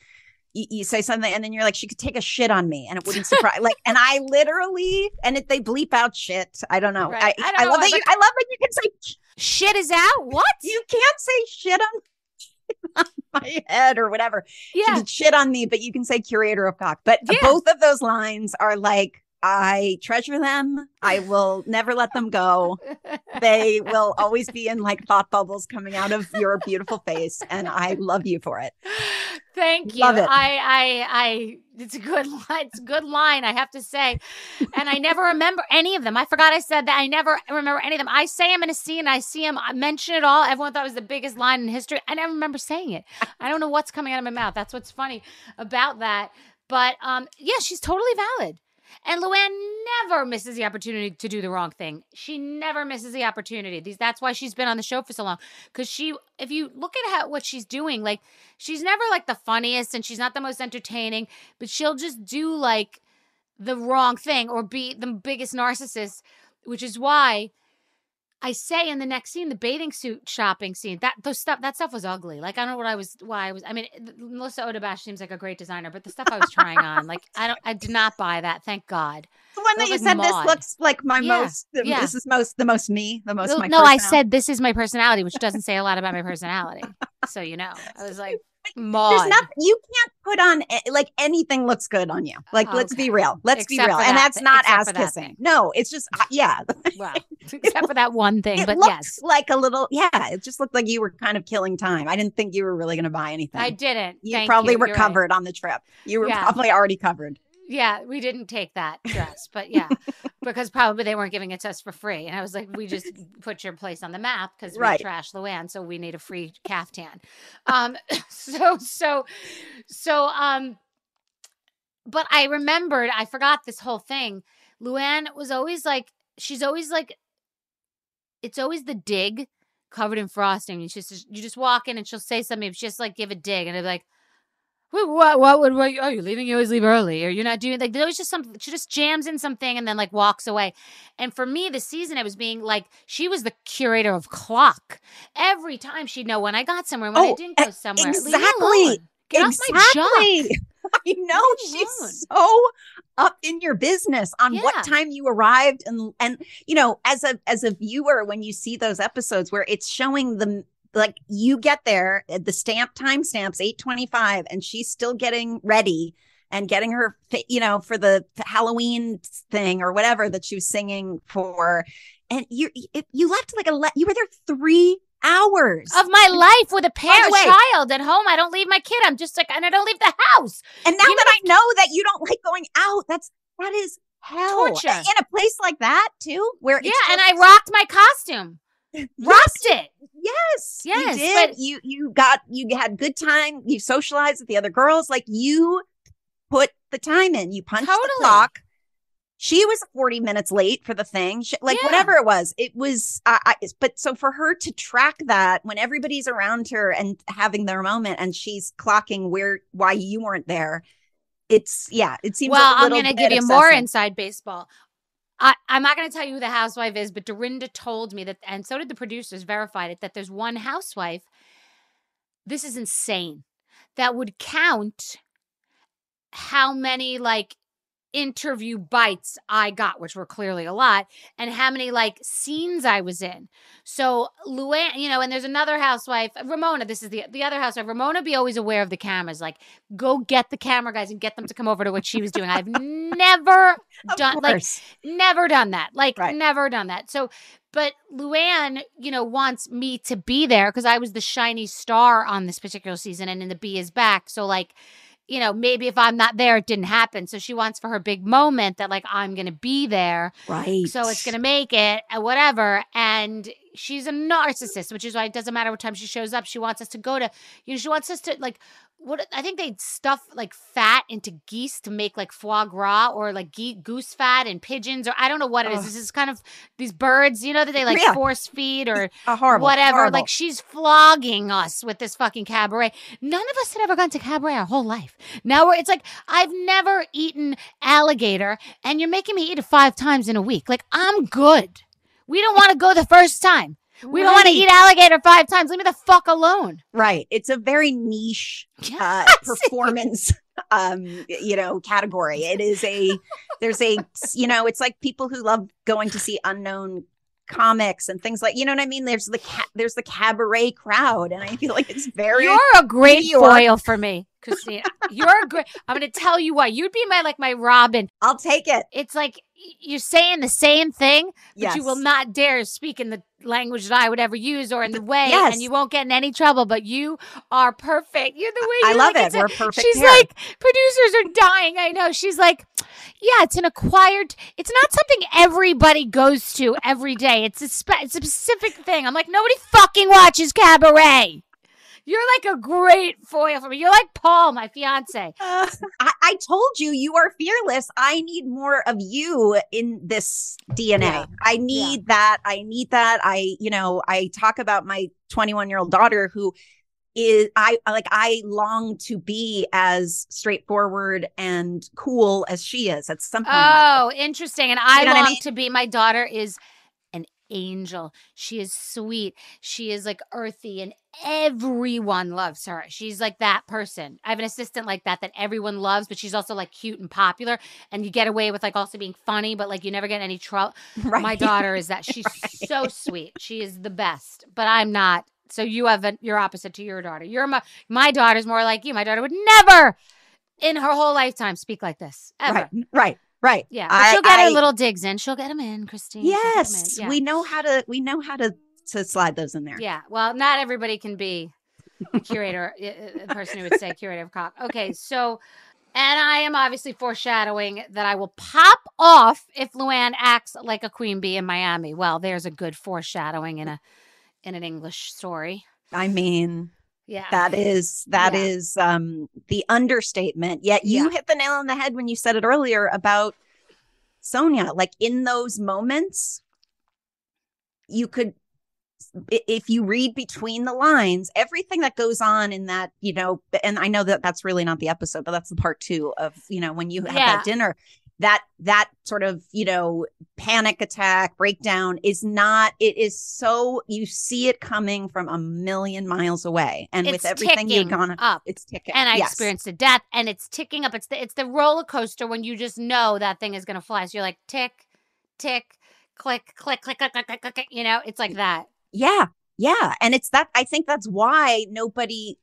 you, you say something and then you're like she could take a shit on me and it wouldn't surprise like and I literally and if they bleep out shit I don't know Right. I, I don't I, know, love that you I love that you can say Shit is out. What? you can't say shit on my head or whatever Yeah. shit on me, but you can say curator of cock. But uh, Yeah. both of those lines are like, I treasure them. I will never let them go. They will always be in like thought bubbles coming out of your beautiful face. And I love you for it. Thank you. Love it. I, I, I. It's a good line. It's a good line, I have to say. And I never remember any of them. I forgot I said that. I never remember any of them. I say them in a scene. I see him I mention it all. Everyone thought it was the biggest line in history. I never remember saying it. I don't know what's coming out of my mouth. That's what's funny about that. But um, yeah, she's totally valid. And Luann never misses the opportunity to do the wrong thing. She never misses the opportunity. These that's why she's been on the show for so long. Because she, if you look at how, what she's doing, like she's never like the funniest and she's not the most entertaining, but she'll just do like the wrong thing or be the biggest narcissist, which is why I say in the next scene, the bathing suit shopping scene, that those stuff that stuff was ugly. Like I don't know what I was why I was I mean Melissa Odabash seems like a great designer, but the stuff I was trying on, like I don't I did not buy that, thank God. The one that you like said Maude. this looks like my Yeah, most, the- yeah. this is most, the most me, the most my no, I said this is my personality, which doesn't say a lot about my personality. So you know. I was like There's nothing you can't put on like anything looks good on you. Like, let's be real. Let's be real. And that's not except ass kissing. No, it's just uh, yeah. Well, except for that one thing, it but yes. like a little yeah. It just looked like you were kind of killing time. I didn't think you were really going to buy anything. I didn't. you Thank probably you. were You're right. on the trip. You were Yeah. probably already covered. Yeah, we didn't take that dress, but yeah, because probably they weren't giving it to us for free. And I was like, we just put your place on the map because we Right. trashed Luann, so we need a free caftan. Um, so so so um, but I remembered, I forgot this whole thing. Luann was always like, she's always like, it's always the dig covered in frosting. You just you just walk in and she'll say something, it's just like give a dig, and be like. What, what, oh, what, what, are you leaving? You always leave early, or you're not doing like, there's always just something. She just jams in something and then like walks away. And for me, this season, I was being like, she was the curator of clock. Every time she'd know when I got somewhere, when I Oh, didn't go somewhere. Exactly. Get off my job. Exactly. I know Leave me alone. she's so up in your business on Yeah. what time you arrived and and you know as a as a viewer when you see those episodes where it's showing them like you get there at the stamp time stamps 825 and she's still getting ready and getting her you know for the Halloween thing or whatever that she was singing for and you you left like a le- you were there 3 hours Of my life with a parent child at home. I don't leave my kid. I'm just like, and I don't leave the house. And now You that I know that you don't like going out, that's that is hell. Torture. In a place like that too, where Yeah, and I rocked my costume. Rocked it. yes, Yes, you did. but- You you got you had good time. You socialized with the other girls. Like you put the time in. You punched Totally. the clock. she was 40 minutes late for the thing she, like Yeah. whatever it was it was I, I but so for her to track that when everybody's around her and having their moment and she's clocking where why you weren't there it's yeah it seems well, I'm going to give you more inside baseball. I, I'm not going to tell you who the housewife is, but Dorinda told me that, and so did the producers, verified it, that there's one housewife. This is insane. That would count how many like interview bites I got, which were clearly a lot, and how many like scenes I was in. So Luann, you know, and there's another housewife, Ramona. This is the the other housewife. Ramona be always aware of the cameras. Like, go get the camera guys and get them to come over to what she was doing. I've never done like never done that. Like Right. never done that. So but Luann, you know, wants me to be there because I was the shiny star on this particular season and in the B is back. So like, you know, maybe if I'm not there, it didn't happen. So she wants for her big moment that like I'm gonna be there. right So it's gonna make it, whatever. And she's a narcissist, which is why it doesn't matter what time she shows up. She wants us to go to, you know, she wants us to like what I think they stuff like fat into geese to make like foie gras or like ge- goose fat and pigeons or I don't know what it is. Ugh. This is kind of these birds, you know, that they like Yeah. force feed or horrible whatever. horrible. Like she's flogging us with this fucking cabaret. None of us had ever gone to cabaret our whole life. Now we're it's like I've never eaten alligator, and you're making me eat it five times in a week. Like I'm good. We don't want to go the first time. We don't want to eat alligator five times. Leave me the fuck alone. right it's a very niche uh, performance um you know category it is a there's a you know it's like people who love going to see unknown comics and things like you know what i mean there's the ca- there's the cabaret crowd and i feel like it's very You're a great New foil for me, Christina. You're a great. I'm going to tell you why. You'd be my like my Robin. i'll take it It's like you're saying the same thing, but yes you will not dare speak in the language that I would ever use or in the way, Yes. and you won't get in any trouble. But you are perfect. You're the way i love like it we're perfect She's like, producers are dying. I know. She's like, yeah, it's an acquired. It's not something everybody goes to every day. It's a spe- it's a specific thing. I'm like, nobody fucking watches cabaret. You're like a great foil for me. You're like Paul, my fiance. I, I told you you are fearless. I need more of you in this DNA. Yeah. I need that. I need that. I, you know, I talk about my 21 year old daughter who is I like I long to be as straightforward and cool as she is at some point. in my life. Oh, interesting. And I You know what I mean? to be. My daughter is angel. She is sweet. She is like earthy, and everyone loves her. She's like that person. I have an assistant like that that everyone loves, but she's also like cute and popular. And you get away with like also being funny, but like you never get any trouble. right. My daughter is that. She's so sweet. She is the best. But I'm not. So you have a, you're opposite to your daughter. You're my my daughter's more like you. My daughter would never in her whole lifetime speak like this ever. right, right, right. Yeah, I- she'll get I- her little digs in. She'll get them in, Christine. She'll get 'em Yes, in. Yeah. we know how to we know how to to slide those in there. Yeah. Well, not everybody can be a curator, a person who would say curator of cock. Okay, so, and I am obviously foreshadowing that I will pop off if Luann acts like a queen bee in Miami. Well, there's a good foreshadowing in a in an English story. I mean, Yeah. That is that Yeah. is um the understatement. Yet you Yeah. hit the nail on the head when you said it earlier about Sonja. Like in those moments, you could if you read between the lines, everything that goes on in that, you know, and I know that that's really not the episode, but that's the part two of, you know, when you have Yeah. that dinner, that that sort of, you know, panic attack breakdown is not it is so you see it coming from a million miles away and it's with everything you've gone up. it's ticking and I Yes. experienced a death, and it's ticking up. It's the it's the roller coaster when you just know that thing is going to fly. So you're like tick, tick, click, click, click, click, click, click, click. You know, it's like that. Yeah. Yeah. And it's that I think that's why nobody,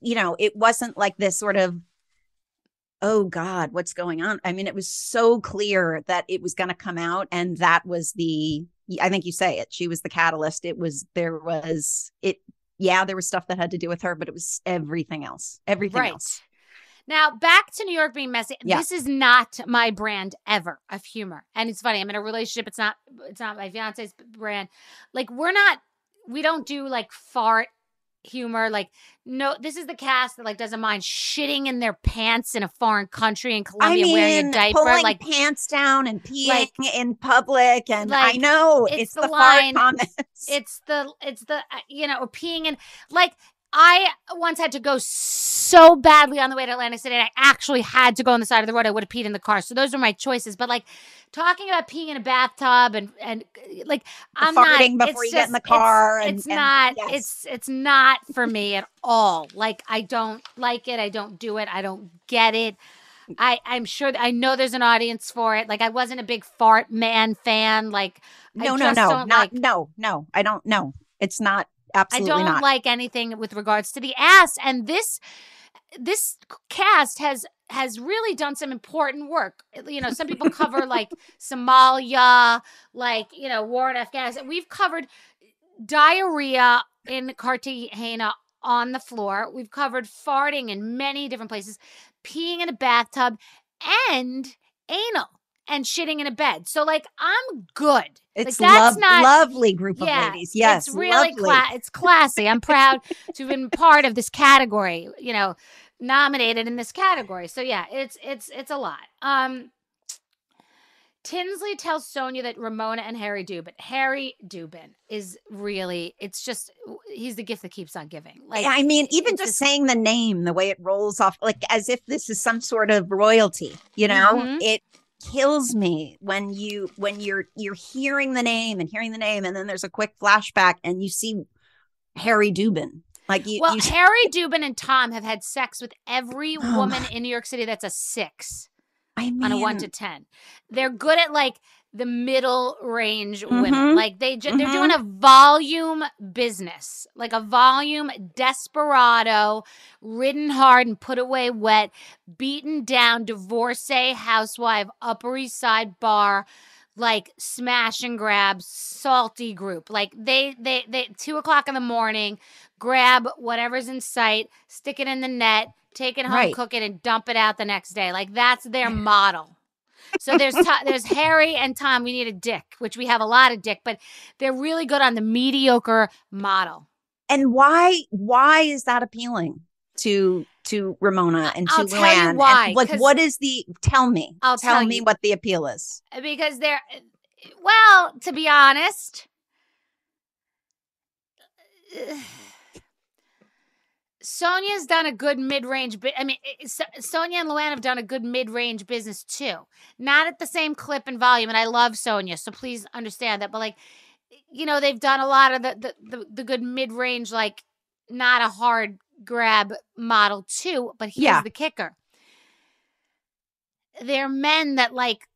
you know, it wasn't like this sort of, oh God, what's going on? I mean, it was so clear that it was going to come out. And that was the, I think you say it, she was the catalyst. It was, there was, it, yeah, there was stuff that had to do with her, but it was everything else, everything right. else. Now back to New York being messy. Yeah. This is not my brand ever of humor, and it's funny. I'm in a relationship. It's not. It's not my fiance's brand. Like we're not. We don't do like fart humor. Like, no, this is the cast that like doesn't mind shitting in their pants in a foreign country in I Colombia mean, wearing a diaper. Like, pants down and peeing like- in public, and I know it's it's, the the, line- comments. it's the it's the uh, you know or peeing in like I once had to go so badly on the way to Atlantic City. and I actually had to go on the side of the road. I would have peed in the car. So those are my choices. But like talking about peeing in a bathtub and and like I'm farting not before it's you get in the just- it's- car It's, and- and- not. yes. It's it's not for me at all. Like I don't like it. I don't do it. I don't get it. I, I'm sure I know there's an audience for it. Like I wasn't a big fart man fan. Like no, no, no, not like- no, no. I don't know. It's not I don't not. like anything with regards to the ass. And this this cast has has really done some important work. Uh, you know, some people cover like Somalia, like you know, war in Afghanistan. We've covered uh, diarrhea in Cartagena on the floor. We've covered farting in many different places, peeing in a bathtub, and anal and shitting in a bed. So like I'm good. it's like, that's lov- not lovely group of ladies. Yes, it's really cla- it's classy. I'm proud to have been part of this category. You know, nominated in this category. So yeah, it's it's it's a lot. Um, Tinsley tells Sonja that Ramona and Harry Dubin. Harry Dubin is really. It's just he's the gift that keeps on giving. Like I mean, even it's just saying the name, the way it rolls off, like as if this is some sort of royalty, you know, Mhm. it kills me when you when you're you're hearing the name and hearing the name, and then there's a quick flashback and you see Harry Dubin. Like you, Well, you Harry Dubin and Tom have had sex with every Oh woman in New York City that's a six. I mean, on a one to ten. They're good at like the middle range women. Mhm. Like they ju- they're doing a volume business, like a volume desperado, ridden hard and put away wet, beaten down divorcee housewife, Upper East Side bar. Like smash and grab, salty group. Like they, they, they, two o'clock in the morning, grab whatever's in sight, stick it in the net, take it home, Right. cook it, and dump it out the next day. Like that's their model. So there's To- there's Harry and Tom. We need a Dick, which we have a lot of Dick, but they're really good on the mediocre model. and why why is that appealing to to Ramona and to I'll you Luann? Why, like, what is the? Tell me. I'll tell, tell me you. what the appeal is. because they're well to be honest sonja's done a good mid-range bi- i mean it- So- sonja and luann have done a good mid-range business too not at the same clip and volume and i love sonja so please understand that but like you know they've done a lot of the the, the, the good mid-range like not a hard grab model too but here's Yeah. the kicker they're men that like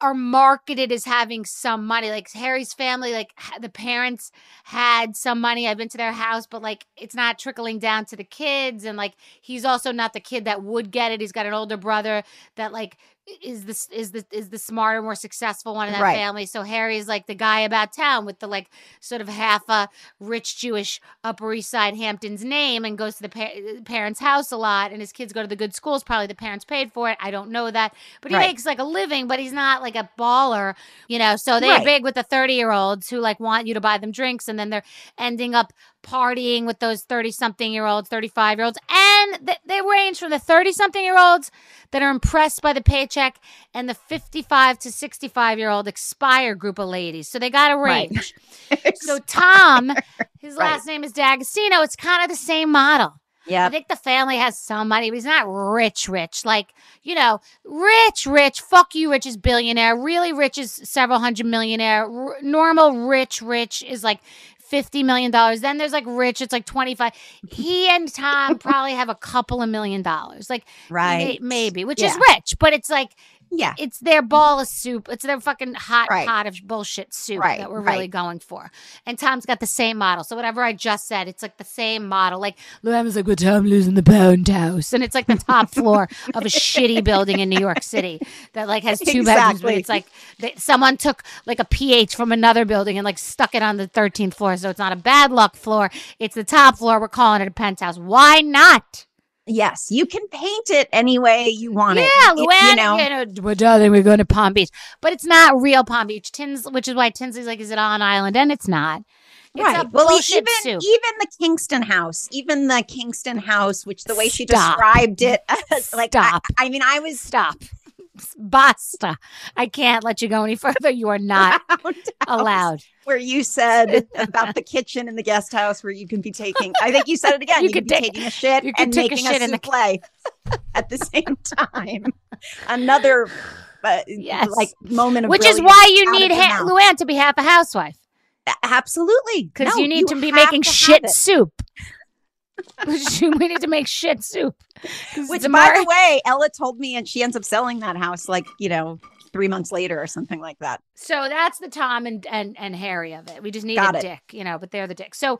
are marketed as having some money. Like Harry's family, like the parents had some money. I've been to their house, but like it's not trickling down to the kids. And like he's also not the kid that would get it. He's got an older brother that like is this is the is the smarter, more successful one in that Right. family. So Harry's like the guy about town with the like sort of half a rich Jewish Upper East Side Hamptons name and goes to the pa- uh, parents' house a lot. And his kids go to the good schools. Probably the parents paid for it. I don't know that, but he Right. makes like a living. But he's not like a baller, you know. So they're Right. big with the thirty year olds who like want you to buy them drinks, and then they're ending up partying with those 30 something year olds, 35 year olds. And th- they range from the 30 something year olds that are impressed by the paycheck and the 55 to 65 year old expire group of ladies. So they got a Right. range. so Tom, his Right. last name is D'Agostino. It's kind of the same model. Yeah. I think the family has some money, but he's not rich, rich. Like, you know, rich, rich. Fuck you, rich is billionaire. Really rich is several hundred millionaire. R- normal rich, rich is like $50 million. Then there's like rich, it's like 25. He and Tom probably have a couple of million dollars. Like, Right. may- maybe, which is rich, but it's like, Yeah. it's their ball of soup. It's their fucking hot Right. pot of bullshit soup Right, that we're really right. going for. And Tom's got the same model. So whatever I just said, it's like the same model. Like Luann was like, "Well, Tom losing the pound house," and it's like the top floor of a shitty building in New York City that like has two bedrooms, but it's like they, someone took like a pH from another building and like stuck it on the thirteenth floor. So it's not a bad luck floor. It's the top floor. We're calling it a penthouse. Why not? Yes. You can paint it any way you want it. Yeah, Luann, you know. you know, well, darling, we're going to Palm Beach, but it's not real Palm Beach. Tins, which is why Tinsley's like, is it on island? And it's not. It's right. a well, even soup. even the Kingston house, even the Kingston house, which the way she described it, as, like I- Stop. I, mean, I was Stop. Basta. I can't let you go any further. You are not allowed. where you said about the kitchen in the guest house where you can be taking. I think you said it again. You You, could can be take- taking a shit you and take a shit a in the- souffle at the same time. Another. Uh, Yes. like moment of Which is why you need ha- Luann to be half a housewife. absolutely Because No, you need to be making to shit it. soup. we need to make shit soup. Which, the by more- the way, Ella told me, and she ends up selling that house like you know three months later or something like that. So that's the Tom and and and Harry of it. We just need Got a it. dick, you know, but they're the dick. So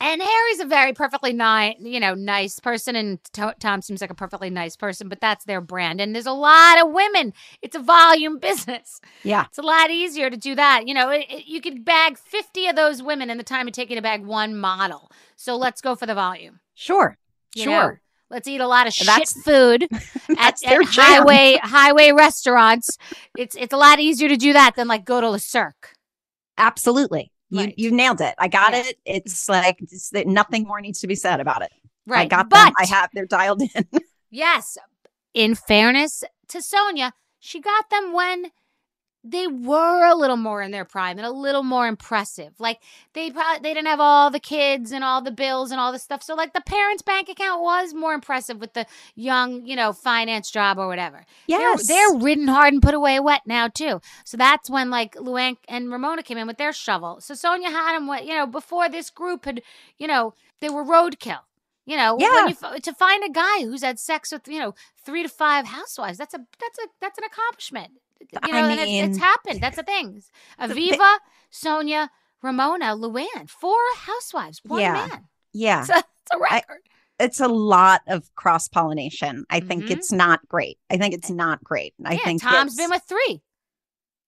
and Harry's a very perfectly nice, you know, nice person, and Tom seems like a perfectly nice person, but that's their brand. And there's a lot of women. It's a volume business. Yeah, It's a lot easier to do that. You know, it, it- you could bag 50 of those women in the time of taking to bag one model. So let's go for the volume. sure, you sure. know? Let's eat a lot of shit That's- food at, That's at highway highway restaurants. It's it's a lot easier to do that than like go to Le Cirque. Absolutely. You, you nailed it. I got Yeah. it. It's like it's, nothing more needs to be said about it. Right. I got but them. I have. They're dialed in. yes, in fairness to Sonja, she got them when they were a little more in their prime and a little more impressive. Like they probably they didn't have all the kids and all the bills and all the stuff. So like the parents' bank account was more impressive with the young, you know, finance job or whatever. yes. They're, they're ridden hard and put away wet now too. So that's when like Luann and Ramona came in with their shovel. So Sonja had them, you know, before this group had, you know, they were roadkill. You know, Yeah. when you to find a guy who's had sex with you know three to five housewives, that's a that's a that's an accomplishment. You I know, and it's, it's happened. That's the thing. The Aviva, Sonja, Ramona, Luann, four housewives, one Yeah. man. yeah. It's a, it's a record. it's a lot of cross pollination. I think Mhm. it's not great. I think it's not great. I yeah, think Tom's been with three.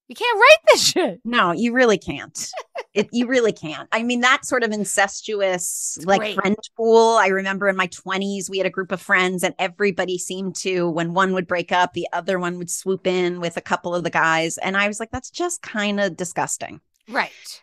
You can't write this shit. No, you really can't. it you really can't. I mean, that sort of incestuous It's like great. friend pool. I remember in my twenties, we had a group of friends, and everybody seemed to, when one would break up, the other one would swoop in with a couple of the guys, and I was like, that's just kind of disgusting. Right.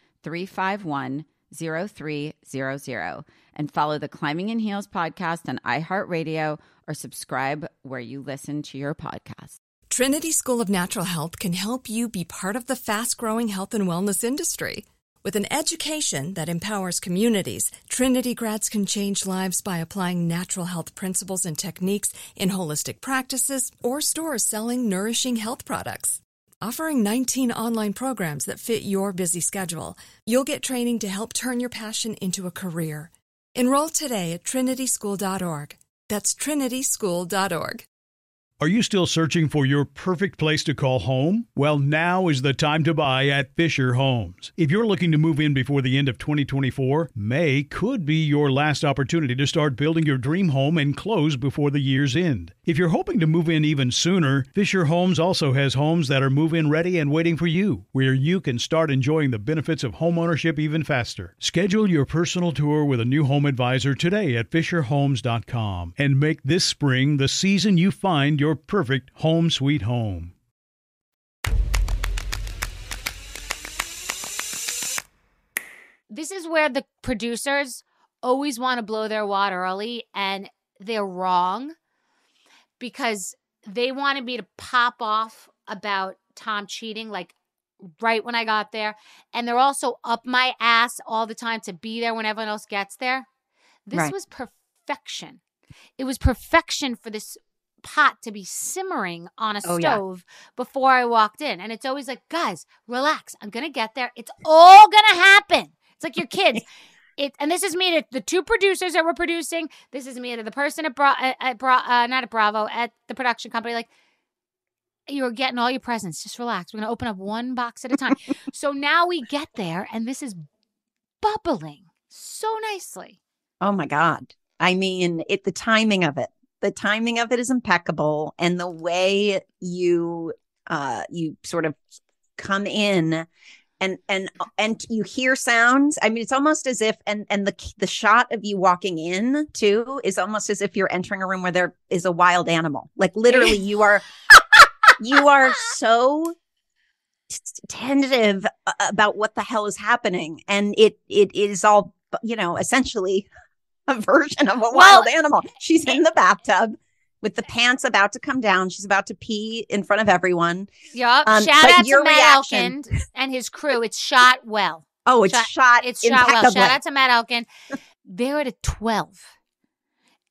351 0300 and follow the Climbing in Heels podcast on iHeartRadio or subscribe where you listen to your podcast. Trinity School of Natural Health can help you be part of the fast growing health and wellness industry. With an education that empowers communities, Trinity grads can change lives by applying natural health principles and techniques in holistic practices or stores selling nourishing health products. Offering 19 online programs that fit your busy schedule, you'll get training to help turn your passion into a career. Enroll today at trinityschool.org. That's trinityschool.org. Are you still searching for your perfect place to call home? Well, now is the time to buy at Fisher Homes. If you're looking to move in before the end of 2024, May could be your last opportunity to start building your dream home and close before the year's end. If you're hoping to move in even sooner, Fisher Homes also has homes that are move in ready and waiting for you, where you can start enjoying the benefits of homeownership even faster. Schedule your personal tour with a new home advisor today at FisherHomes.com and make this spring the season you find your perfect home sweet home. this is where the producers always want to blow their wad early and they're wrong because they wanted me to pop off about Tom cheating like right when I got there. And they're also up my ass all the time to be there when everyone else gets there. This Right. was perfection. It was perfection for this pot to be simmering on a Oh, yeah. stove before I walked in. And it's always like, guys, relax. I'm going to get there. It's all going to happen. It's like your kids. It, and this is me to the two producers that were producing. This is me to the person at, Bra- at, at Bra- uh, not at Bravo, at the production company. Like, you're getting all your presents. Just relax. We're going to open up one box at a time. so now we get there, and this is bubbling so nicely. Oh my God. I mean, it the timing of it. The timing of it is impeccable. And the way you uh you sort of come in and and and you hear sounds. I mean, it's almost as if and and the the shot of you walking in too is almost as if you're entering a room where there is a wild animal. Like literally you are you are so tentative about what the hell is happening and it it is all you know essentially a version of a wild animal she's in the bathtub with the pants about to come down she's about to pee in front of everyone Yup. Um, Shout out to Matt reaction- Elkin and his crew. It's shot well. oh it's Shot- shot It's shot well. Shout out to Matt Elkin. They're at a 12.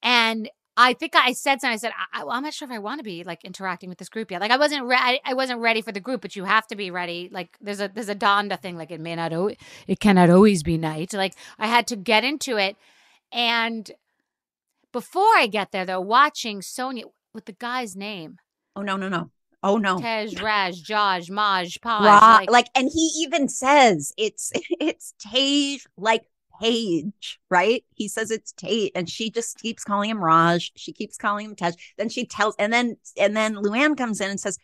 And I think I said something. I said, I, am not sure if I want to be like interacting with this group yet. Like I wasn't, re- I, I wasn't ready for the group, but you have to be ready. Like there's a there's a Donda thing. Like it may not, al- it cannot always be night. Like I had to get into it, and before I get there, though, watching Sonja with the guy's name, oh no no no oh no Tej, Raj, Jaj, Maj, Paj, Ra- like, like, and he even says it's it's Tage like Page, right? He says it's Tate, and she just keeps calling him Raj. She keeps calling him Tej. Then she tells, and then and then Luann comes in and says,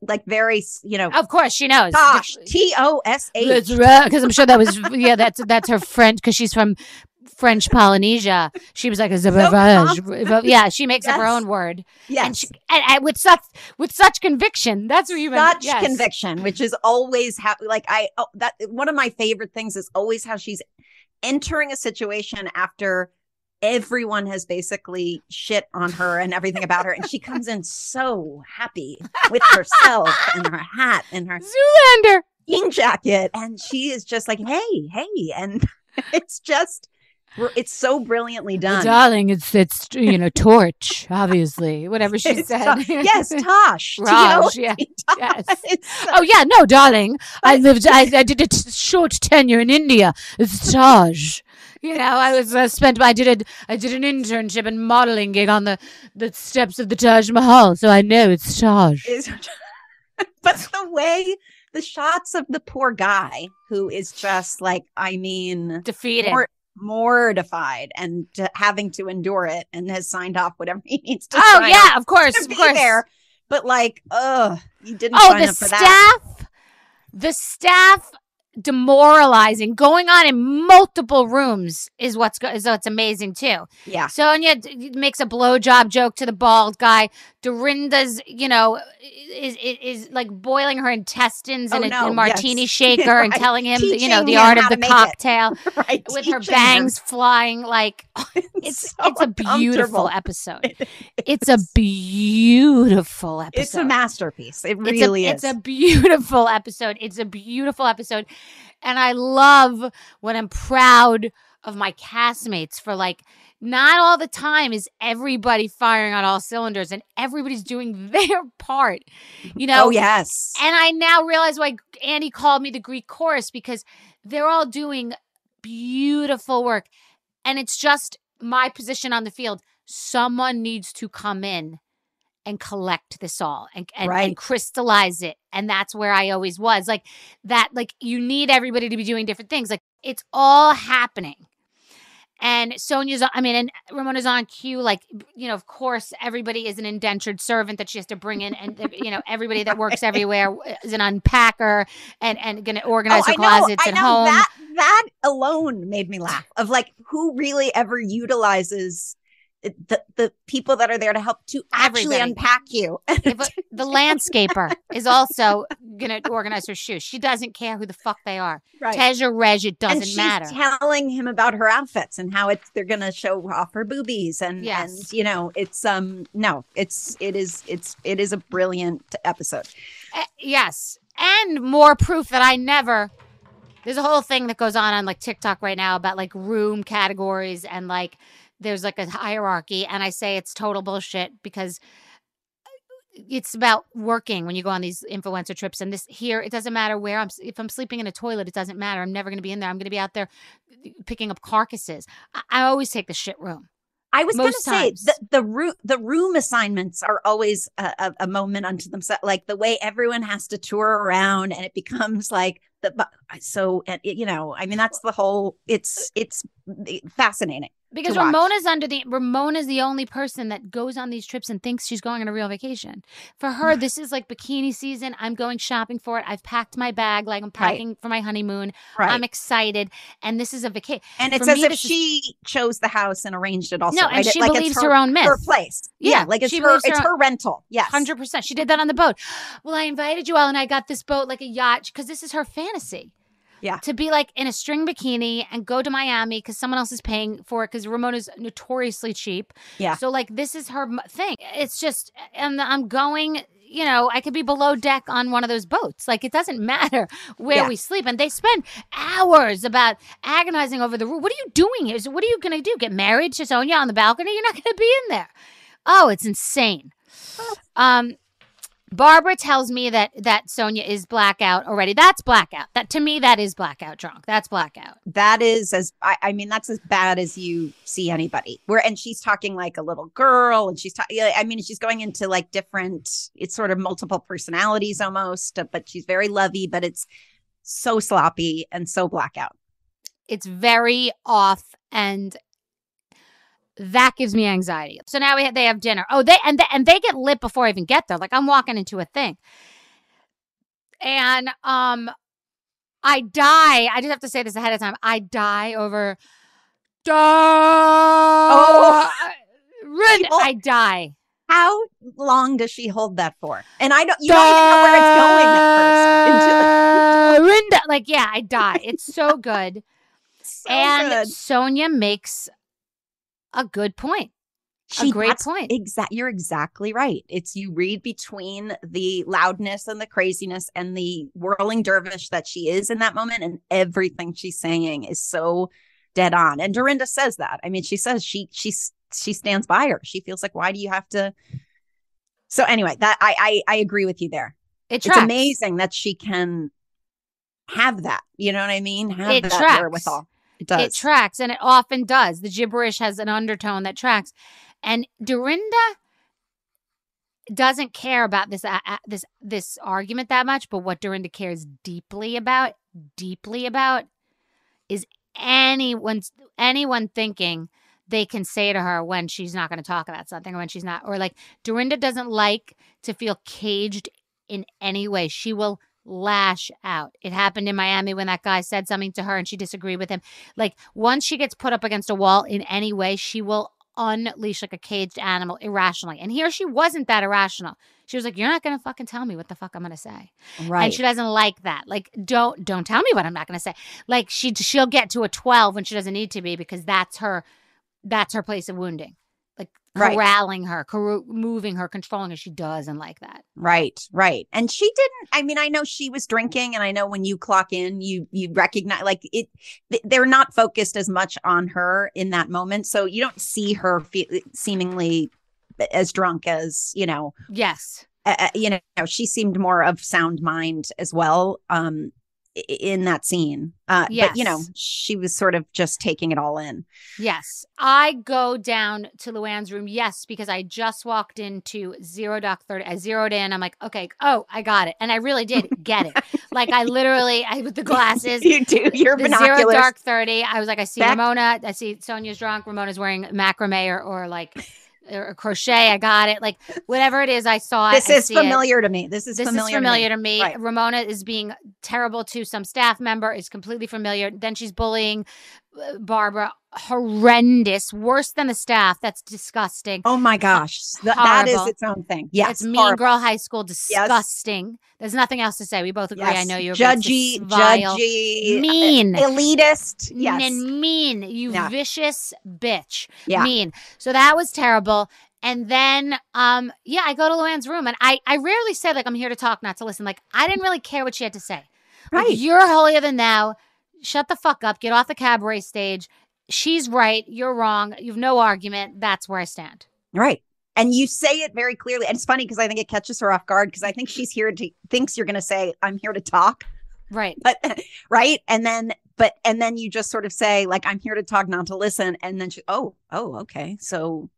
like very, you know, of course she knows. Tosh, T O S H. Because I'm sure that was yeah. That's that's her friend because she's from French Polynesia. She was like a confident. Uh, yeah. She makes up her own word, and, Yes, she, and, and with such with such conviction. That's what you meant. such yes. conviction, which is always how, like I oh, that one of my favorite things is always how she's entering a situation after everyone has basically shit on her and everything about her, and she comes in so happy with herself and her hat and her Zoolander. jean jacket, and she is just like, hey, hey, and it's just. It's so brilliantly done. Darling, it's it's you know torch, obviously. Whatever she It's said. To- yes, Tosh. Raj, yeah, Tosh. yes. So- Oh yeah, no, darling. I lived. I, I did a t- short tenure in India. It's Taj. You know, I was uh, spent. I did a. I did an internship and modeling gig on the the steps of the Taj Mahal, so I know it's Taj. is but the way the shots of the poor guy who is just like i mean Defeated. mor- mortified and to having to endure it and has signed off whatever he needs to oh sign yeah, of course, of course. there but like ugh you didn't Oh, sign the up for that staff. The staff demoralizing, going on in multiple rooms is what's go- is what's amazing too. yeah Sonja d- makes a blowjob joke to the bald guy. Dorinda's, you know, is is, is like boiling her intestines in Oh, a, no, a martini yes. shaker and telling him, you know, the art of the it. cocktail right with her teaching him. bangs flying. Like it's so it's a beautiful episode. It's a beautiful episode. it's a masterpiece it It's a- really it's a beautiful episode. It's a beautiful episode. And I love when I'm proud of my castmates for like not all the time is everybody firing on all cylinders and everybody's doing their part. You know, oh yes and I now realize why Andy called me the Greek chorus because they're all doing beautiful work. And it's just my position on the field. Someone needs to come in and collect this all and, and, and crystallize it. And that's where I always was. Like that, like you need everybody to be doing different things. Like it's all happening. And Sonja's, I mean, and Ramona's on cue. Like, you know, of course, everybody is an indentured servant that she has to bring in, and you know, everybody that works everywhere is an unpacker and and going to organize Oh, I know, closets I at know. home. That that alone made me laugh. Of like who really ever utilizes the the people that are there to help to actually Everybody. unpack you. If the landscaper is also gonna organize her shoes. She doesn't care who the fuck they are. Right. Tej or Reg, it doesn't she's matter. telling him about her outfits and how it's they're gonna show off her boobies and Yes. and you know it's um no it's it is it's it is a brilliant episode. Eh, yes, and more proof that I never. There's a whole thing that goes on on like TikTok right now about like room categories and like there's like a hierarchy, and I say it's total bullshit because uh, uh, it's about working when you go on these influencer trips. And this here, it doesn't matter where I'm. If I'm sleeping in a toilet, it doesn't matter. I'm never going to be in there. I'm going to be out there uh, picking up carcasses. I, I always take the shit room. I was going to say the the room the room assignments are always a, a, a moment unto themselves. Like the way everyone has to tour around, and it becomes like the so and it- you know. I mean, that's the whole. It's it's mm, fascinating. Because watch. Ramona's under the Ramona's the only person that goes on these trips and thinks she's going on a real vacation. For her, this is like bikini season. I'm going shopping for it. I've packed my bag like I'm packing for my honeymoon. Right. I'm excited, and this is a vacation. and it's for as me, if this is- she chose the house and arranged it. Also, No, and right? She like it's believes her own myth. her place. Yeah, Yeah, like it's she her. It's her- her rental. Yes, Hundred percent. She did that on the boat. Well, I invited you all, and I got this boat like a yacht because this is her fantasy. Yeah. To be like in a string bikini and go to Miami because someone else is paying for it because Ramona's notoriously cheap. Yeah. So like this is her thing. It's just, and I'm going. You know, I could be below deck on one of those boats. Like it doesn't matter where Yeah. we sleep, and they spend hours about agonizing over the rule. What are you doing here? So what are you going to do? Get married to Sonja on the balcony? You're not going to be in there. Oh, it's insane. Um, Barbara tells me that that Sonja is blackout already. That's blackout. That to me, that is blackout drunk. That's blackout. that is as I, I mean that's as bad as you see anybody where and she's talking like a little girl and she's talking i mean she's going into like different it's sort of multiple personalities almost but she's very lovey but it's so sloppy and so blackout It's very off, and that gives me anxiety. So now we have, they have dinner. Oh, they and they, and they get lit before I even get there. Like I'm walking into a thing, and um, I die. I just have to say this ahead of time. I die over. Oh, People- I die. how long does she hold that for and i don't you don't even know where it's going at first into Dorinda. Like, yeah, I die. It's so good. so and good. Sonja makes a good point. She, great point. Exact. You're exactly right. It's you read between the loudness and the craziness and the whirling dervish that she is in that moment, and everything she's saying is so dead on. And Dorinda says that. I mean, she says she she's she stands by her. She feels like, why do you have to? So anyway, that I I, I agree with you there. It It's amazing that she can have that. You know what I mean? Have It that tracks. wherewithal. It does. It tracks, and it often does. The gibberish has an undertone that tracks. And Dorinda doesn't care about this uh, uh, this this argument that much, but what Dorinda cares deeply about, deeply about, is anyone's anyone thinking they can say to her when she's not going to talk about something or when she's not or like Dorinda doesn't like to feel caged in any way. She will lash out. It happened in Miami when that guy said something to her and she disagreed with him. Like once she gets put up against a wall in any way, she will unleash like a caged animal irrationally. And here she wasn't that irrational. She was like, "You're not going to fucking tell me what the fuck I'm going to say." right. And she doesn't like that. Like, don't don't tell me what I'm not going to say. Like she she'll get to a 12 when she doesn't need to be because that's her that's her place of wounding. Right. corralling her, cor- moving her, controlling her. She doesn't like that. Right, right. And she didn't I mean I know she was drinking and I know when you clock in you you recognize like it they're not focused as much on her in that moment so you don't see her fe- seemingly as drunk as, you know, Yes. uh, you know, she seemed more of sound mind as well um in that scene. Uh but you know, she was sort of just taking it all in. Yes. I go down to Luann's room. Yes, because I just walked into Zero Dark 30. I zeroed in. I'm like, okay, oh, I got it. And I really did get it. like I literally, I with the glasses, you do your binoculars. Zero Dark 30. I was like, I see Back- Ramona. I see Sonja's drunk. Ramona's wearing macrame or, or like or crochet. I got it. Like whatever it is, I saw it. this is see it. familiar to me. This is This familiar. is familiar to to me. Right. Ramona is being terrible to some staff member. Is completely familiar. Then she's bullying uh, Barbara horrendous, worse than the staff. That's disgusting. Oh my gosh, Th- that is its own thing. Yes, it's Mean horrible. Girl High School. Disgusting. There's nothing else to say. We both agree. I know you're Judgy, vile, judgy, mean, elitist. Yes, and mean. You Yeah. vicious bitch. Yeah. Mean. So that was terrible. And then, um, yeah, I go to Luann's room, and I, I rarely say like I'm here to talk, not to listen. Like I didn't really care what she had to say. Like, right. you're holier than thou. Shut the fuck up. Get off the cabaret stage. She's right. You're wrong. You've no argument. That's where I stand. Right. And you say it very clearly. And it's funny because I think it catches her off guard because I think she's here to thinks you're going to say, I'm here to talk. Right. But, right. And then, but, and then you just sort of say, like, I'm here to talk, not to listen. And then she, oh, oh, okay. So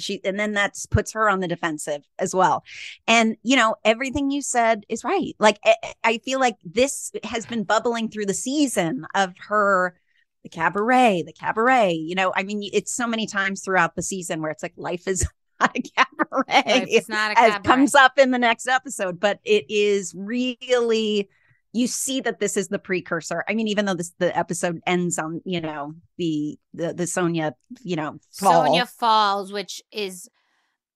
she, and then that's puts her on the defensive as well. And, you know, everything you said is right. Like, I, I feel like this has been bubbling through the season of her the cabaret, the cabaret. You know, I mean, it's so many times throughout the season where it's like life is not a cabaret. Right, It's not a as cabaret. comes up in the next episode, but it is really you see that this is the precursor. I mean, even though this the episode ends on, you know, the the the Sonja, you know, fall. Sonja Falls, which is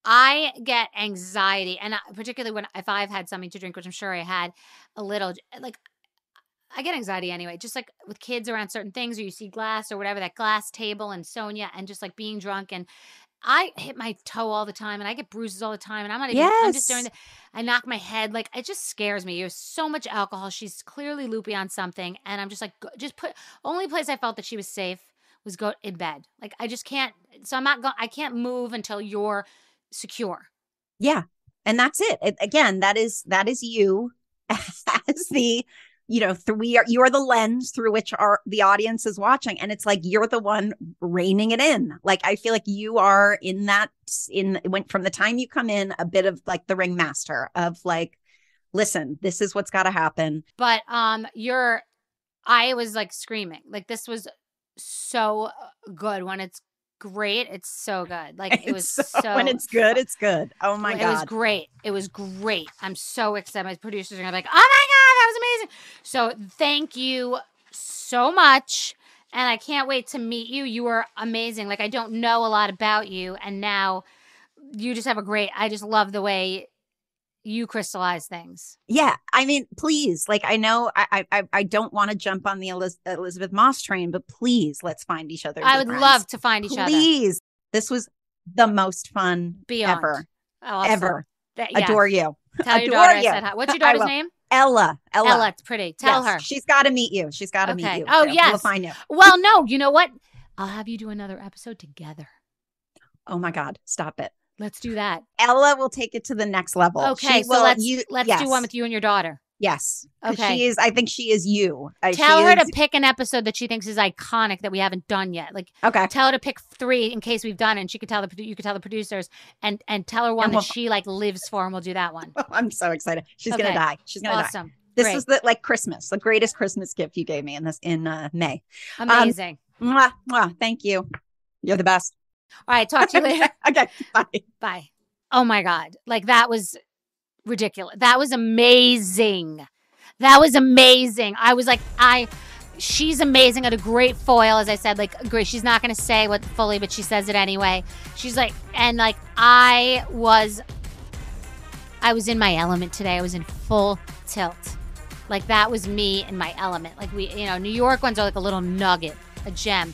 I get anxiety, and I, particularly when if I've had something to drink, which I'm sure I had a little, like I get anxiety anyway. Just like with kids around certain things, or you see glass or whatever, that glass table and Sonja, and just like being drunk and. I hit my toe all the time and I get bruises all the time and I'm not even I'm just doing Yes. the, I knock my head like it just scares me. There's so much alcohol. She's clearly loopy on something and I'm just like just put only place I felt that she was safe was go in bed. Like I just can't. So I'm not going. I can't move until you're secure. Yeah. And that's it. it. Again, that is that is you as the you know, th- we are you are the lens through which our the audience is watching and it's like you're the one reining it in. Like I feel like you are in that in went from the time you come in a bit of like the ringmaster of like listen, this is what's got to happen. But um, you're. I was like screaming. Like this was so good when it's great. It's so good. Like it was It's so, when it's good, it's good. Oh my it god. It was great. It was great. I'm so excited. My producers are gonna be like, "Oh my god, was amazing!" So thank you so much, and I can't wait to meet you. You are amazing. Like I don't know a lot about you, and now you just have a great. I just love the way you crystallize things. Yeah, I mean, please, like I know I I I don't want to jump on the Eliz- Elisabeth Moss train, but please, let's find each other. I would friends. love to find each other. Please, this was the most fun Beyond. ever, oh, Awesome. ever. That- yeah. Adore you, Tell your adore daughter I you. said hi. What's your daughter's name? Ella. Ella. Ella. It's pretty. Tell Yes, her. she's got to meet you. She's got to Okay. meet you. Oh, yes. We'll find you. Well, no, you know what? I'll have you do another episode together. Oh my God, stop it. Let's do that. Ella will take it to the next level. Okay, She so will- let's you- let's yes, do one with you and your daughter. Yes. Okay. She is. I think she is you. Uh, Tell her to pick an episode that she thinks is iconic that we haven't done yet. Like Okay. tell her to pick three in case we've done it. And she could tell the you could tell the producers and and tell her one that we'll- she like lives for, and we'll do that one. I'm so excited. She's Okay. gonna die. She's gonna die. Awesome. This Great. is the like Christmas, the greatest Christmas gift you gave me in this in uh, May. amazing. Mwah, mwah, thank you. You're the best. All right, talk to you later. okay, bye. Bye. Oh my God. Like that was ridiculous. That was amazing. That was amazing. I was like, I, she's amazing at a great foil, as I said. Like, great. She's not going to say what fully, but she says it anyway. She's like, and like, I was, I was in my element today. I was in full tilt. Like, that was me in my element. Like, we, you know, New York ones are like a little nugget, a gem.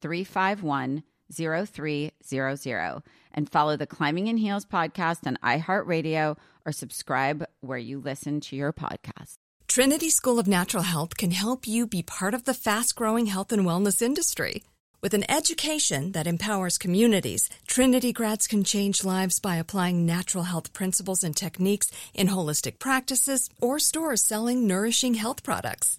351 0300 and follow the Climbing in Heels podcast on iHeartRadio or subscribe where you listen to your podcast. Trinity School of Natural Health can help you be part of the fast growing health and wellness industry. With an education that empowers communities, Trinity grads can change lives by applying natural health principles and techniques in holistic practices or stores selling nourishing health products.